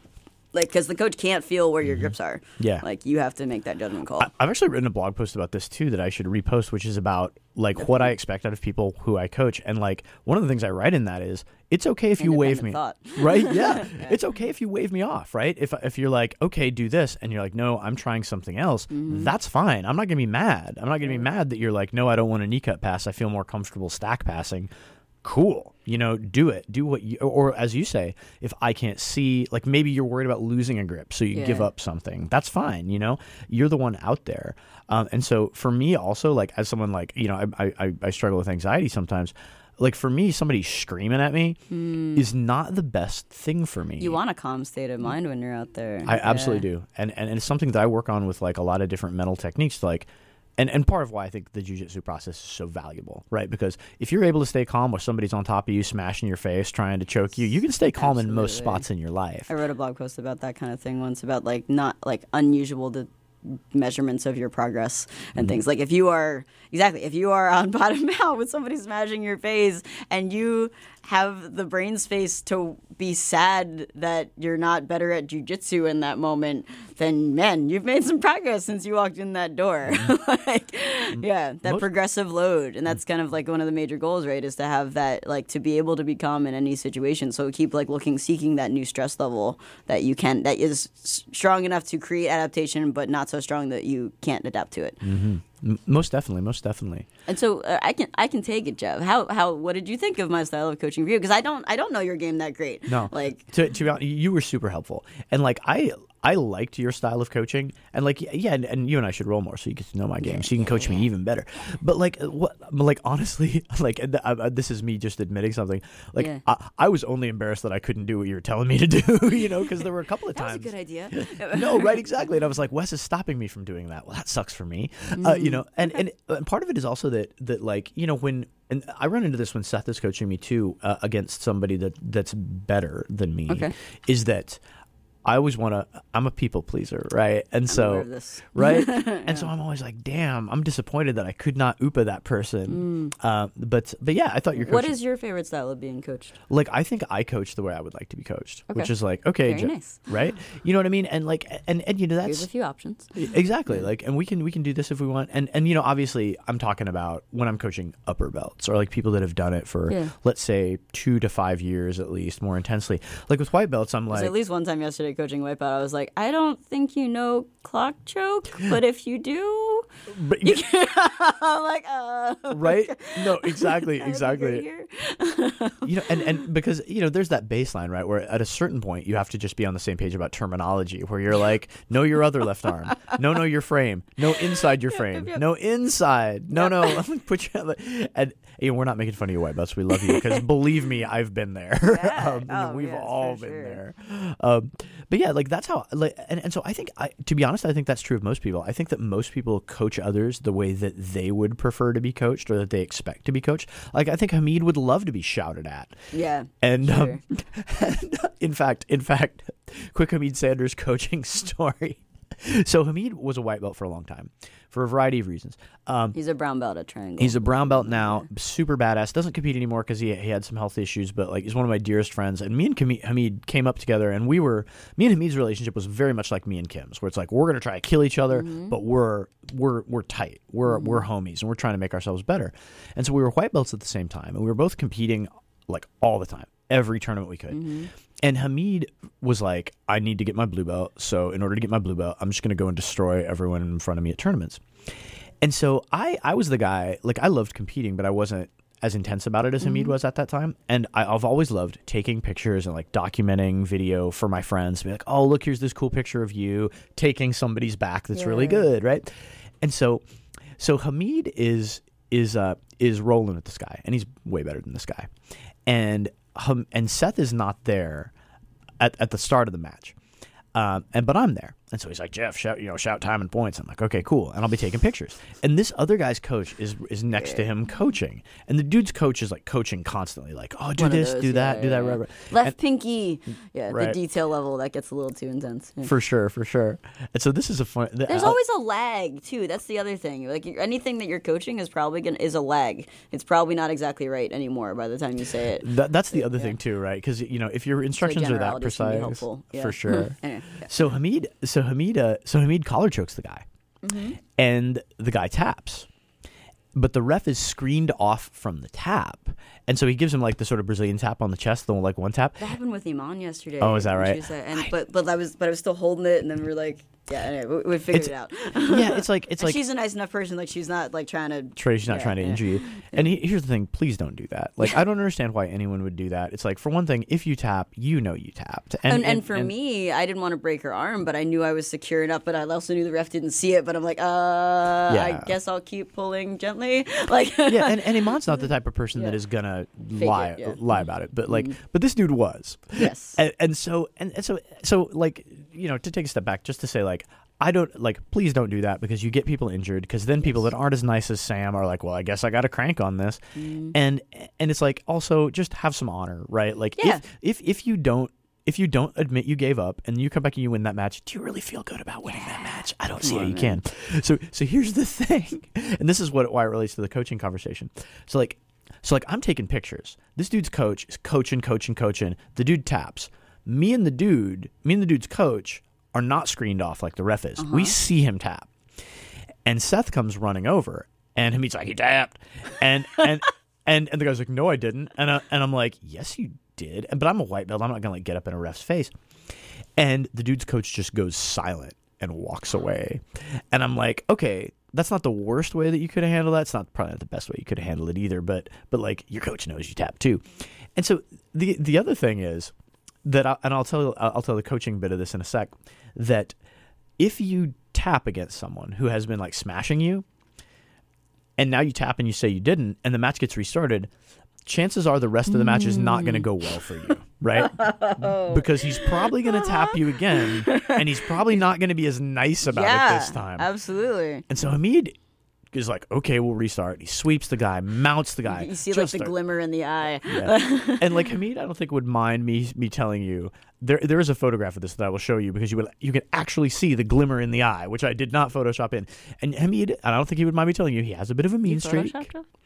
like because the coach can't feel where your grips are. Mm-hmm. Yeah. Like you have to make that judgment call. I- I've actually written a blog post about this too that I should repost, which is about like what I expect out of people who I coach, and like one of the things I write in that is it's okay if you wave me, thought. right? *laughs* Yeah, it's okay if you wave me off, right? If if you're like, okay, do this, and you're like, no, I'm trying something else, Mm-hmm. that's fine. I'm not gonna be mad. I'm not gonna be mad that you're like, no, I don't want a knee cut pass. I feel more comfortable stack passing. Cool, you know, do it. Do what you, or as you say, if I can't see, like maybe you're worried about losing a grip, so you give up something. That's fine. You know, you're the one out there. Um, and so for me, also, like as someone like you know, I I, I struggle with anxiety sometimes. Like for me, somebody screaming at me is not the best thing for me. You want a calm state of mind when you're out there. I absolutely do, and, and and it's something that I work on with like a lot of different mental techniques, like. And, and part of why I think the jujitsu process is so valuable, right? Because if you're able to stay calm while somebody's on top of you, smashing your face, trying to choke you, you can stay calm in most spots in your life. I wrote a blog post about that kind of thing once about like not like unusual to measurements of your progress and mm-hmm. things like if you are exactly. If you are on *laughs* bottom out with somebody smashing your face and you have the brain space to be sad that you're not better at jujitsu in that moment then man you've made some progress since you walked in that door. Mm-hmm. *laughs* Like mm-hmm. yeah that Most- progressive load. And that's mm. kind of like one of the major goals right is to have that like to be able to be calm in any situation. So keep like looking seeking that new stress level that you can that is strong enough to create adaptation but not so strong that you can't adapt to it mm-hmm. M- most definitely, most definitely. and so uh, i can i can take it jeff. How how what did you think of my style of coaching for you? Because i don't i don't know your game that great. No, like to to be honest, you were super helpful, and like I I liked your style of coaching, and like yeah, and, and you and I should roll more so you get to know my game, so you can coach me even better. But like uh, what, like honestly, *laughs* like th- uh, this is me just admitting something. Like Yeah. I, I was only embarrassed that I couldn't do what you were telling me to do, *laughs* you know, because there were a couple of that was a good idea *laughs* no, right, exactly. And I was like, Wes is stopping me from doing that. Well, that sucks for me, uh, Mm-hmm. you know. And, and and part of it is also that that like you know when and I run into this when Seth is coaching me too uh, against somebody that that's better than me. Okay. Is that I always want to. I'm a people pleaser, right? And aware so right, *laughs* and so I'm always like, damn, I'm disappointed that I could not upa that person. Uh, but but yeah, I thought your Mm. what is your favorite style of being coached like I think I coach the way I would like to be coached, which is like okay, nice. right? You know what I mean? And like and and you know here's that's a few options exactly like and we can we can do this if we want and and you know obviously i'm talking about when i'm coaching upper belts or like people that have done it for Yeah. let's say two to five years at least more intensely like with white belts I'm like at least one time yesterday coaching Wipeout, I was like, I don't think you know clock choke, but if you do, but- *laughs* I'm like, uh, right? no exactly that would be exactly *laughs* you know and and because you know there's that baseline right where at a certain point you have to just be on the same page about terminology where you're like know your other left arm. *laughs* No no your frame. No inside your frame. yep. no inside. No no. Put your and you know, we're not making fun of you white belts we love you because *laughs* believe me i've been there Yeah. *laughs* um, Oh, we've yes, all been sure. there um, but yeah like that's how like and, and so i think i to be honest i think that's true of most people i think that most people coach others the way that they would prefer to be coached or that they expect to be coached like i think hamid would love to be shouted at Yeah. and, Sure. um, *laughs* and in fact, in fact, quick Hamid Sanders coaching story. *laughs* So Hamid was a white belt for a long time, for a variety of reasons. Um, He's a brown belt at Triangle. he's a brown belt now, super badass. Doesn't compete anymore because he, he had some health issues, but like he's one of my dearest friends. And me and Hamid came up together, and we were me and Hamid's relationship was very much like me and Kim's, where it's like we're gonna try to kill each other, mm-hmm. but we're we're we're tight, we're mm-hmm. we're homies, and we're trying to make ourselves better. And so we were white belts at the same time, and we were both competing like all the time, every tournament we could. Mm-hmm. And Hamid was like, I need to get my blue belt. So in order to get my blue belt, I'm just going to go and destroy everyone in front of me at tournaments. And so I, I was the guy, like I loved competing, but I wasn't as intense about it as Hamid was at that time. And I, I've always loved taking pictures and like documenting video for my friends. Be like, oh, look, here's this cool picture of you taking somebody's back that's really good, right? And so, so Hamid is is uh is rolling with this guy, and he's way better than this guy. And and Seth is not there at, at the start of the match. Um, and but I'm there, and so he's like, Jeff, shout, you know, shout time and points. I'm like, okay, cool, and I'll be taking pictures. And this other guy's coach is is next to him coaching, and the dude's coach is like coaching constantly, like, oh, do One of this, those, do that, yeah, do that, yeah, right, right. Left And- pinky. Yeah, Right. the detail level that gets a little too intense. Yeah. for sure, for sure. And so this is a fun. the- There's uh, always a lag too. That's the other thing. Like you- anything that you're coaching is probably gonna is a lag. It's probably not exactly right anymore by the time you say it. That, that's the other thing too, right? Because you know, if your instructions are that generalities can be precise, helpful. Yeah. for *laughs* sure. Anyway. So Hamid, so Hamid, uh, so Hamid collar chokes the guy, Mm-hmm. and the guy taps, but the ref is screened off from the tap, and so he gives him like the sort of Brazilian tap on the chest, the like one tap. That happened with Iman yesterday. Oh, is that right? there. And but but I was but I was still holding it, and then we're like, yeah, anyway, we, we figured It's- it out. yeah, it's like it's *laughs* And like she's a nice enough person. Like she's not like trying to. Trey's not yeah, trying to yeah. injure you. And he, here's the thing: please don't do that. Like, I don't understand why anyone would do that. It's like, for one thing, if you tap, you know you tapped, And, and, for me, I didn't want to break her arm, but I knew I was secure enough. But I also knew the ref didn't see it. But I'm like, uh. I guess I'll keep pulling gently. *laughs* Like, yeah, and, and Iman's not the type of person that is gonna Fake lie it. Mm-hmm. lie about it. But like, but this dude was. yes. And, and so and, and so so like you know to take a step back just to say like I don't like please don't do that because you get people injured because then people that aren't as nice as Sam are like well I guess I got to crank on this Mm-hmm. and and it's like also just have some honor right like Yeah. if if if you don't if you don't admit you gave up and you come back and you win that match, do you really feel good about winning that match? I don't see how you can. So so here's the *laughs* thing, and this is what why it relates to the coaching conversation. So like so like I'm taking pictures. This dude's coach is coaching, coaching, coaching. The dude taps. Me and the dude, me and the dude's coach are not screened off like the ref is. We uh-huh. see him tap. And Seth comes running over, and Hamid's like, he tapped, and *laughs* and and and the guy's like, no, I didn't, and I, and I'm like, yes, you did, but I'm a white belt, I'm not gonna like get up in a ref's face, and the dude's coach just goes silent and walks away, and I'm like, okay. That's not the worst way that you could handle that. It's not probably not the best way you could handle it either. But but like your coach knows you tap too, and so the the other thing is that I, and I'll tell I'll tell the coaching bit of this in a sec that if you tap against someone who has been like smashing you and now you tap and you say you didn't and the match gets restarted chances are the rest of the match is not going to go well for you *laughs* right? Oh. Because he's probably going to tap you again and he's probably not going to be as nice about yeah, it this time. absolutely. and so Hamid is like okay we'll restart he sweeps the guy mounts the guy You see like the glimmer in the eye. yeah. *laughs* and like Hamid, I don't think would mind me me telling you there there is a photograph of this that I will show you because you will you can actually see the glimmer in the eye, which I did not Photoshop in. And Hamid, I don't think he would mind me telling you, he has a bit of a mean streak.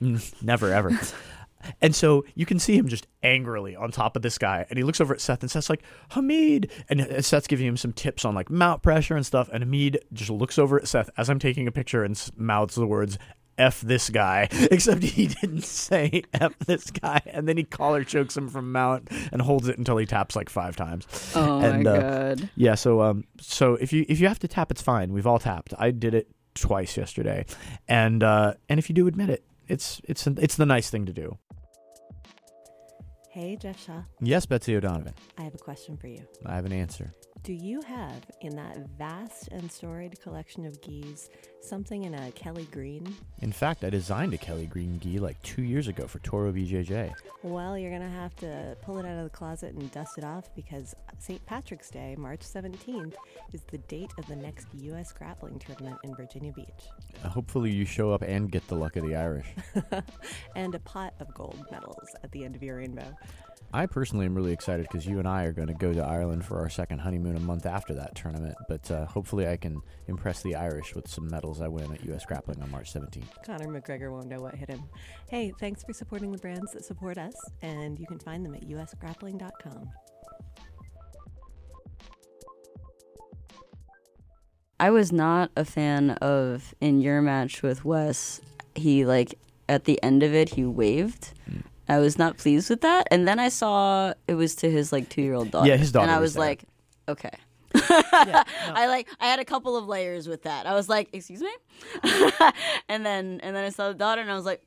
Mm, Never ever. *laughs* And so you can see him just angrily on top of this guy, and he looks over at Seth, and Seth's like, "Hamid," and Seth's giving him some tips on like mount pressure and stuff, and Hamid just looks over at Seth as I'm taking a picture and mouths the words "f this guy," *laughs* except he didn't say "f this guy," and then he collar chokes him from mount and holds it until he taps like five times. Oh And, my uh, god. Yeah, so um, so if you if you have to tap, it's fine. We've all tapped. I did it twice yesterday, and uh, and if you do admit it, it's it's it's the nice thing to do. Hey, Jeff Shaw, Yes, Betsy O'Donovan. I have a question for you. I have an answer. Do you have in that vast and storied collection of gis something in a Kelly Green? In fact, I designed a Kelly Green gi like two years ago for Toro BJJ. Well, you're going to have to pull it out of the closet and dust it off because St. Patrick's Day, March 17th, is the date of the next U.S. grappling tournament in Virginia Beach. Uh, hopefully, you show up and get the luck of the Irish. *laughs* and a pot of gold medals at the end of your rainbow. I personally am really excited because you and I are going to go to Ireland for our second honeymoon a month after that tournament. But uh, hopefully, I can impress the Irish with some medals I win at U.S. Grappling on March 17th. Conor McGregor won't know what hit him. Hey, thanks for supporting the brands that support us, and you can find them at usgrappling.com. I was not a fan of in your match with Wes. He like at the end of it he waved, I was not pleased with that. And then I saw it was to his like two year old daughter. Yeah, his daughter And I was was there. like, okay. *laughs* I like I had a couple of layers with that. I was like, excuse me? *laughs* and then and then I saw the daughter and I was like,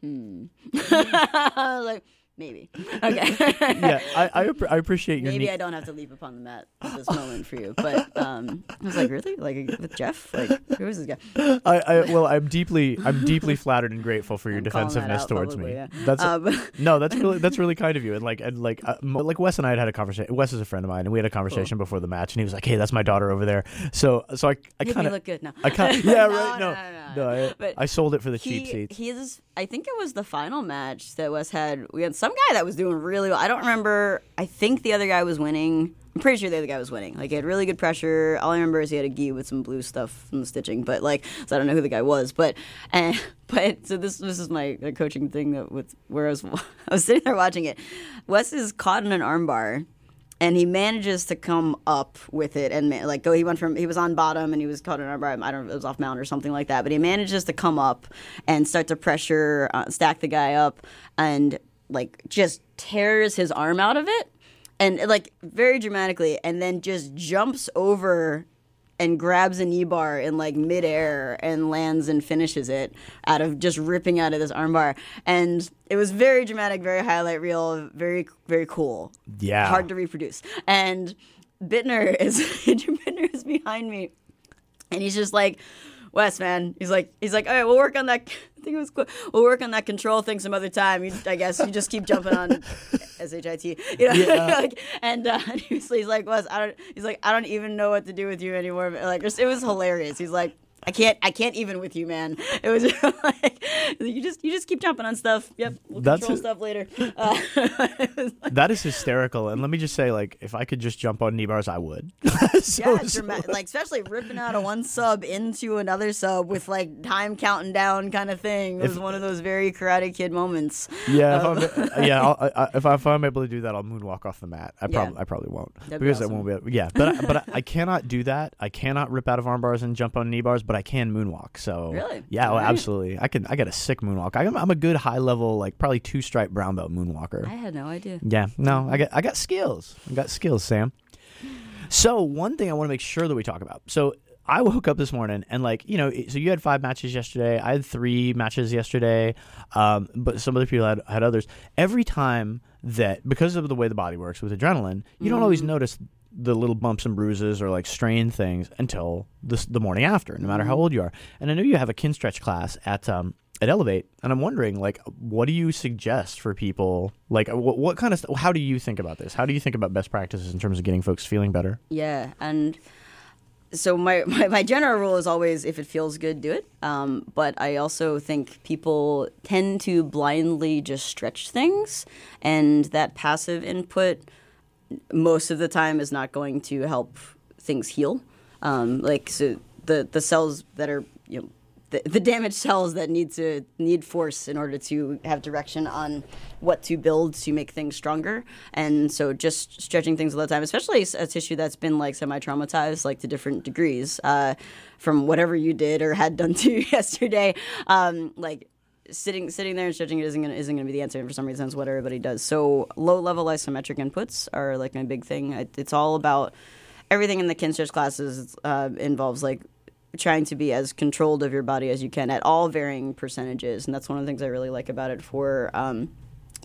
hmm. *laughs* I was like, maybe. *laughs* Okay. yeah, I I, I appreciate your Maybe neat- I don't have to leap upon the mat at this moment for you, but um, I was like, really, like with Jeff, like who is this guy? I, I well, I'm deeply, I'm deeply flattered and grateful for your I'm defensiveness towards me. yeah. That's Um, *laughs* no, that's really, that's really kind of you. And like, and like, uh, like Wes and I had had a conversation. Wes is a friend of mine, and we had a conversation before the match, and he was like, "Hey, that's my daughter over there." So, so I, I kind of, look good. now. I kind of, *laughs* yeah, No, right, no, no, no, no, I, But I sold it for the he, cheap seats. He's, I think it was the final match that Wes had. We had some guy that was doing really well. I don't remember. I think the other guy was winning. I'm pretty sure the other guy was winning. Like he had really good pressure. All I remember is he had a gi with some blue stuff from the stitching. But like, so I don't know who the guy was. But and *laughs* but so this this is my coaching thing that with where I was *laughs* I was sitting there watching it. Wes is caught in an armbar and he manages to come up with it and like go. He went from he was on bottom and he was caught in an armbar. I don't know, if it was off mount or something like that. But he manages to come up and start to pressure, uh, stack the guy up, and like just tears his arm out of it, and like very dramatically, and then just jumps over and grabs a knee bar in like midair and lands and finishes it out of just ripping out of this armbar. And it was very dramatic, very highlight reel, very very cool. Yeah. hard to reproduce. And Bittner *laughs* is Bittner is behind me, and he's just like. Wes, man, he's like, he's like, all right, we'll work on that. I *laughs* think it was cool. We'll work on that control thing some other time. You, I guess you just keep jumping on *laughs* shit, you know. Yeah. *laughs* like, and uh, he was, he's like, Wes, I don't. He's like, I don't even know what to do with you anymore. Like, it was hilarious. He's like, I can't, I can't even with you, man. It was *laughs* like, you just, you just keep jumping on stuff. Yep, we'll That's control stuff later. Uh, like, *laughs* That is hysterical. And let me just say, like, if I could just jump on knee bars, I would. *laughs* so, yeah, it's dramatic. like especially ripping out of one sub into another sub with like time counting down kind of thing. It was one of those very Karate Kid moments. Yeah, Um, if I'm, yeah. I'll, I, if, I, if I'm able to do that, I'll moonwalk off the mat. I Yeah. probably, I probably won't That'd be because I won't be. Able, yeah, but I, but I, I cannot do that. I cannot rip out of arm bars and jump on knee bars, but I can moonwalk. So Really? yeah, oh, Alright. absolutely. I can. I got a sick moonwalk. I'm, I'm a good high level, like probably two stripe brown belt moonwalker. I had no idea. Yeah, no, I got I got skills. I got skills, Sam. So one thing I want to make sure that we talk about. So I woke up this morning and like you know, so you had five matches yesterday. I had three matches yesterday, um, but some other people had had others. Every time that because of the way the body works with adrenaline, you don't always notice the little bumps and bruises or like strained things until the the morning after, no matter how old you are. And I know you have a Kinstretch class at um, at Elevate, and I'm wondering, like, what do you suggest for people? Like, what, what kind of, st- how do you think about this? How do you think about best practices in terms of getting folks feeling better? Yeah, and so my, *laughs* my, my general rule is always if it feels good, do it. Um, but I also think people tend to blindly just stretch things, and that passive input most of the time is not going to help things heal. Um, like so the the cells that are you know the, the damaged cells that need to need force in order to have direction on what to build to make things stronger. And so just stretching things all the time, especially a tissue that's been like semi traumatized, like to different degrees uh, from whatever you did or had done *laughs* to yesterday. Um, like sitting sitting there and stretching it isn't gonna isn't gonna be the answer. And for some reason, it's what everybody does. So low level isometric inputs are like my big thing. I, it's all about everything in the Kinstretch classes uh, involves like trying to be as controlled of your body as you can at all varying percentages, and that's one of the things I really like about it for. Um,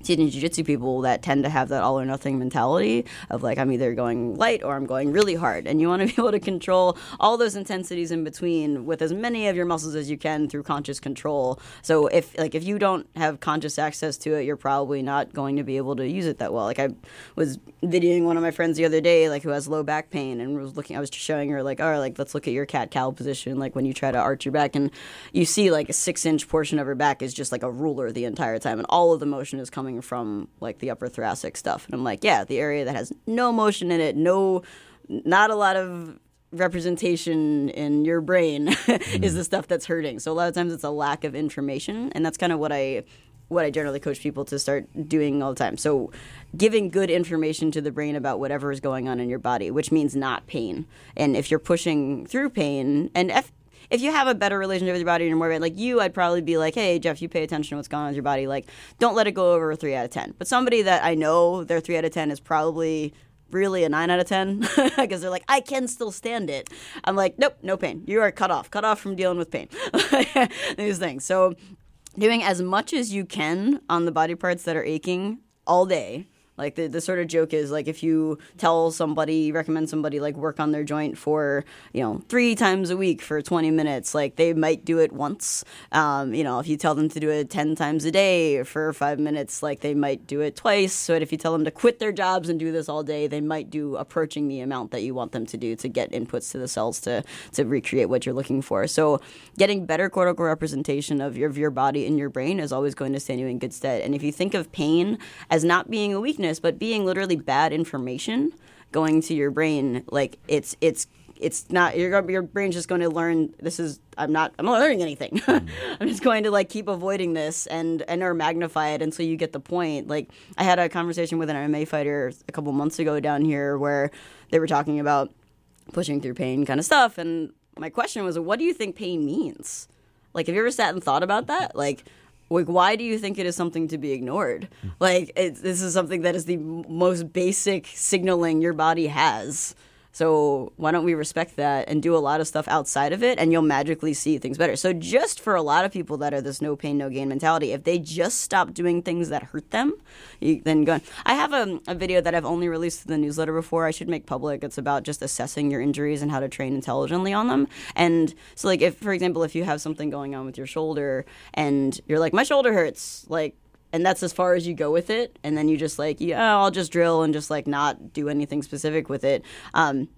teaching jiu-jitsu people that tend to have that all or nothing mentality of like i'm either going light or i'm going really hard. And you want to *laughs* be able to control all those intensities in between with as many of your muscles as you can through conscious control. So if like if you don't have conscious access to it you're probably not going to be able to use it that well. Like i was videoing one of my friends the other day like who has low back pain and was looking i was just showing her like all right like let's look at your cat cow position like when you try to arch your back. And you see like a six inch portion of her back is just like a ruler the entire time. And all of the motion is coming from like the upper thoracic stuff and i'm like yeah the area that has no motion in it no not a lot of representation in your brain *laughs* is the mm-hmm. stuff that's hurting so a lot of times it's a lack of information and that's kind of what i what I generally coach people to start doing all the time. So, giving good information to the brain about whatever is going on in your body, which means not pain. And if you're pushing through pain, and if if you have a better relationship with your body and you're more like you, I'd probably be like, hey, Jeff, you pay attention to what's going on with your body. Like, don't let it go over a three out of 10. But somebody that I know their three out of 10 is probably really a 9 out of 10 *laughs* because they're like i can still stand it i'm like nope no pain you are cut off cut off from dealing with pain *laughs* these things so doing as much as you can on the body parts that are aching all day like the, the sort of joke is like if you tell somebody, recommend somebody like work on their joint for, you know, three times a week for 20 minutes, like they might do it once. Um, you know, if you tell them to do it 10 times a day for five minutes, like they might do it twice. So if you tell them to quit their jobs and do this all day, they might do approaching the amount that you want them to do to get inputs to the cells to, to recreate what you're looking for. So getting better cortical representation of your, of your body and your brain is always going to stand you in good stead. And if you think of pain as not being a weakness, but being literally bad information going to your brain, like it's it's it's not your your brain's just going to learn this is I'm not I'm not learning anything. *laughs* I'm just going to like keep avoiding this and and or magnify it until you get the point. Like I had a conversation with an MMA fighter a couple months ago down here where they were talking about pushing through pain kind of stuff and my question was what do you think pain means? Like have you ever sat and thought about that? Like like why do you think it is something to be ignored? Hmm. Like this is something that is the most basic signaling your body has so why don't we respect that and do a lot of stuff outside of it and you'll magically see things better. So just for a lot of people that are this no pain, no gain mentality, if they just stop doing things that hurt them, then go. On. I have a, a video that I've only released to the newsletter before. I should make public. It's about just assessing your injuries and how to train intelligently on them. And so like if, for example, if you have something going on with your shoulder and you're like, my shoulder hurts, like and that's as far as you go with it and then you just like yeah i'll just drill and just like not do anything specific with it. Um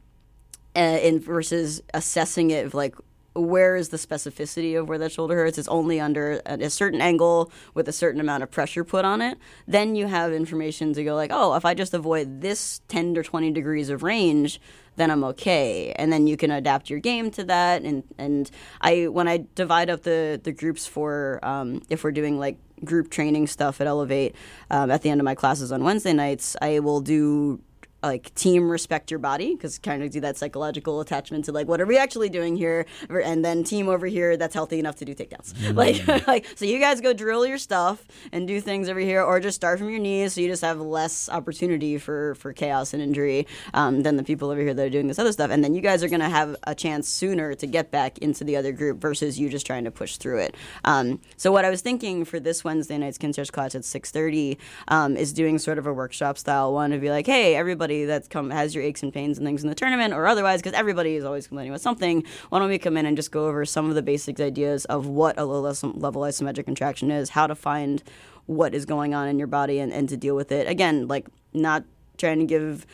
and versus assessing it like where is the specificity of where that shoulder hurts? It's only under a certain angle with a certain amount of pressure put on it. Then you have information to go like oh if i just avoid this 10 or 20 degrees of range then i'm okay. And then you can adapt your game to that. And and i when i divide up the the groups for um, if we're doing like group training stuff at Elevate um, at the end of my classes on Wednesday nights, I will do like team respect your body because kind of do that psychological attachment to like what are we actually doing here and then team over here that's healthy enough to do takedowns. *laughs* Mm. like *laughs* like so you guys go drill your stuff and do things over here or just start from your knees so you just have less opportunity for for chaos and injury um, than the people over here that are doing this other stuff. And then you guys are going to have a chance sooner to get back into the other group versus you just trying to push through it. Um, so what i was thinking for this wednesday night's kinstretch class at 6.30 um, is doing sort of a workshop style one to be like hey everybody everybody that's come has your aches and pains and things in the tournament or otherwise, because everybody is always complaining about something. Why don't we come in and just go over some of the basic ideas of what a low level isometric contraction is, how to find what is going on in your body and, and to deal with it. Again, like not trying to give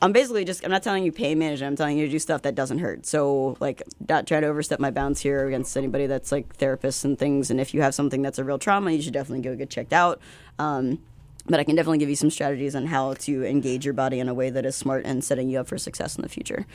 I'm basically just I'm not telling you pain management. I'm telling you to do stuff that doesn't hurt. So like not try to overstep my bounds here against anybody that's like therapists and things. And if you have something that's a real trauma, you should definitely go get checked out. Um, but I can definitely give you some strategies on how to engage your body in a way that is smart and setting you up for success in the future.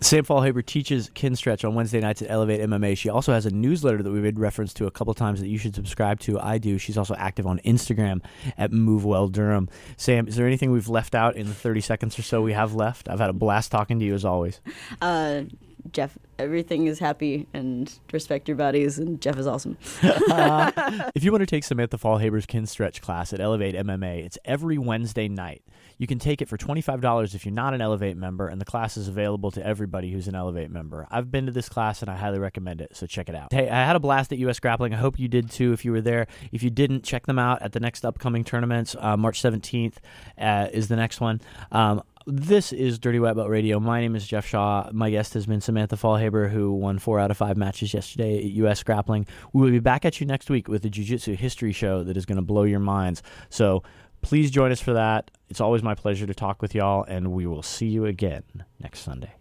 Sam Faulhaber teaches Kinstretch on Wednesday nights at Elevate MMA. She also has a newsletter that we've made reference to a couple times that you should subscribe to. I do. She's also active on Instagram at MoveWell Durham. Sam, is there anything we've left out in the 30 seconds or so we have left? I've had a blast talking to you as always. Uh, Jeff, everything is happy and respect your bodies, and Jeff is awesome. uh, *laughs* if you want to take Samantha Faulhaber's Kinstretch class at Elevate MMA, it's every Wednesday night. You can take it for $25 if you're not an Elevate member, and the class is available to everybody who's an Elevate member. I've been to this class and I highly recommend it, so check it out. Hey, I had a blast at US Grappling. I hope you did too if you were there. If you didn't, check them out at the next upcoming tournaments. Uh, March 17th uh, is the next one. Um, this is Dirty White Belt Radio. My name is Jeff Shaw. My guest has been Samantha Faulhaber, who won four out of five matches yesterday at U.S. Grappling. We will be back at you next week with a Jiu Jitsu history show that is going to blow your minds. So please join us for that. It's always my pleasure to talk with y'all, and we will see you again next Sunday.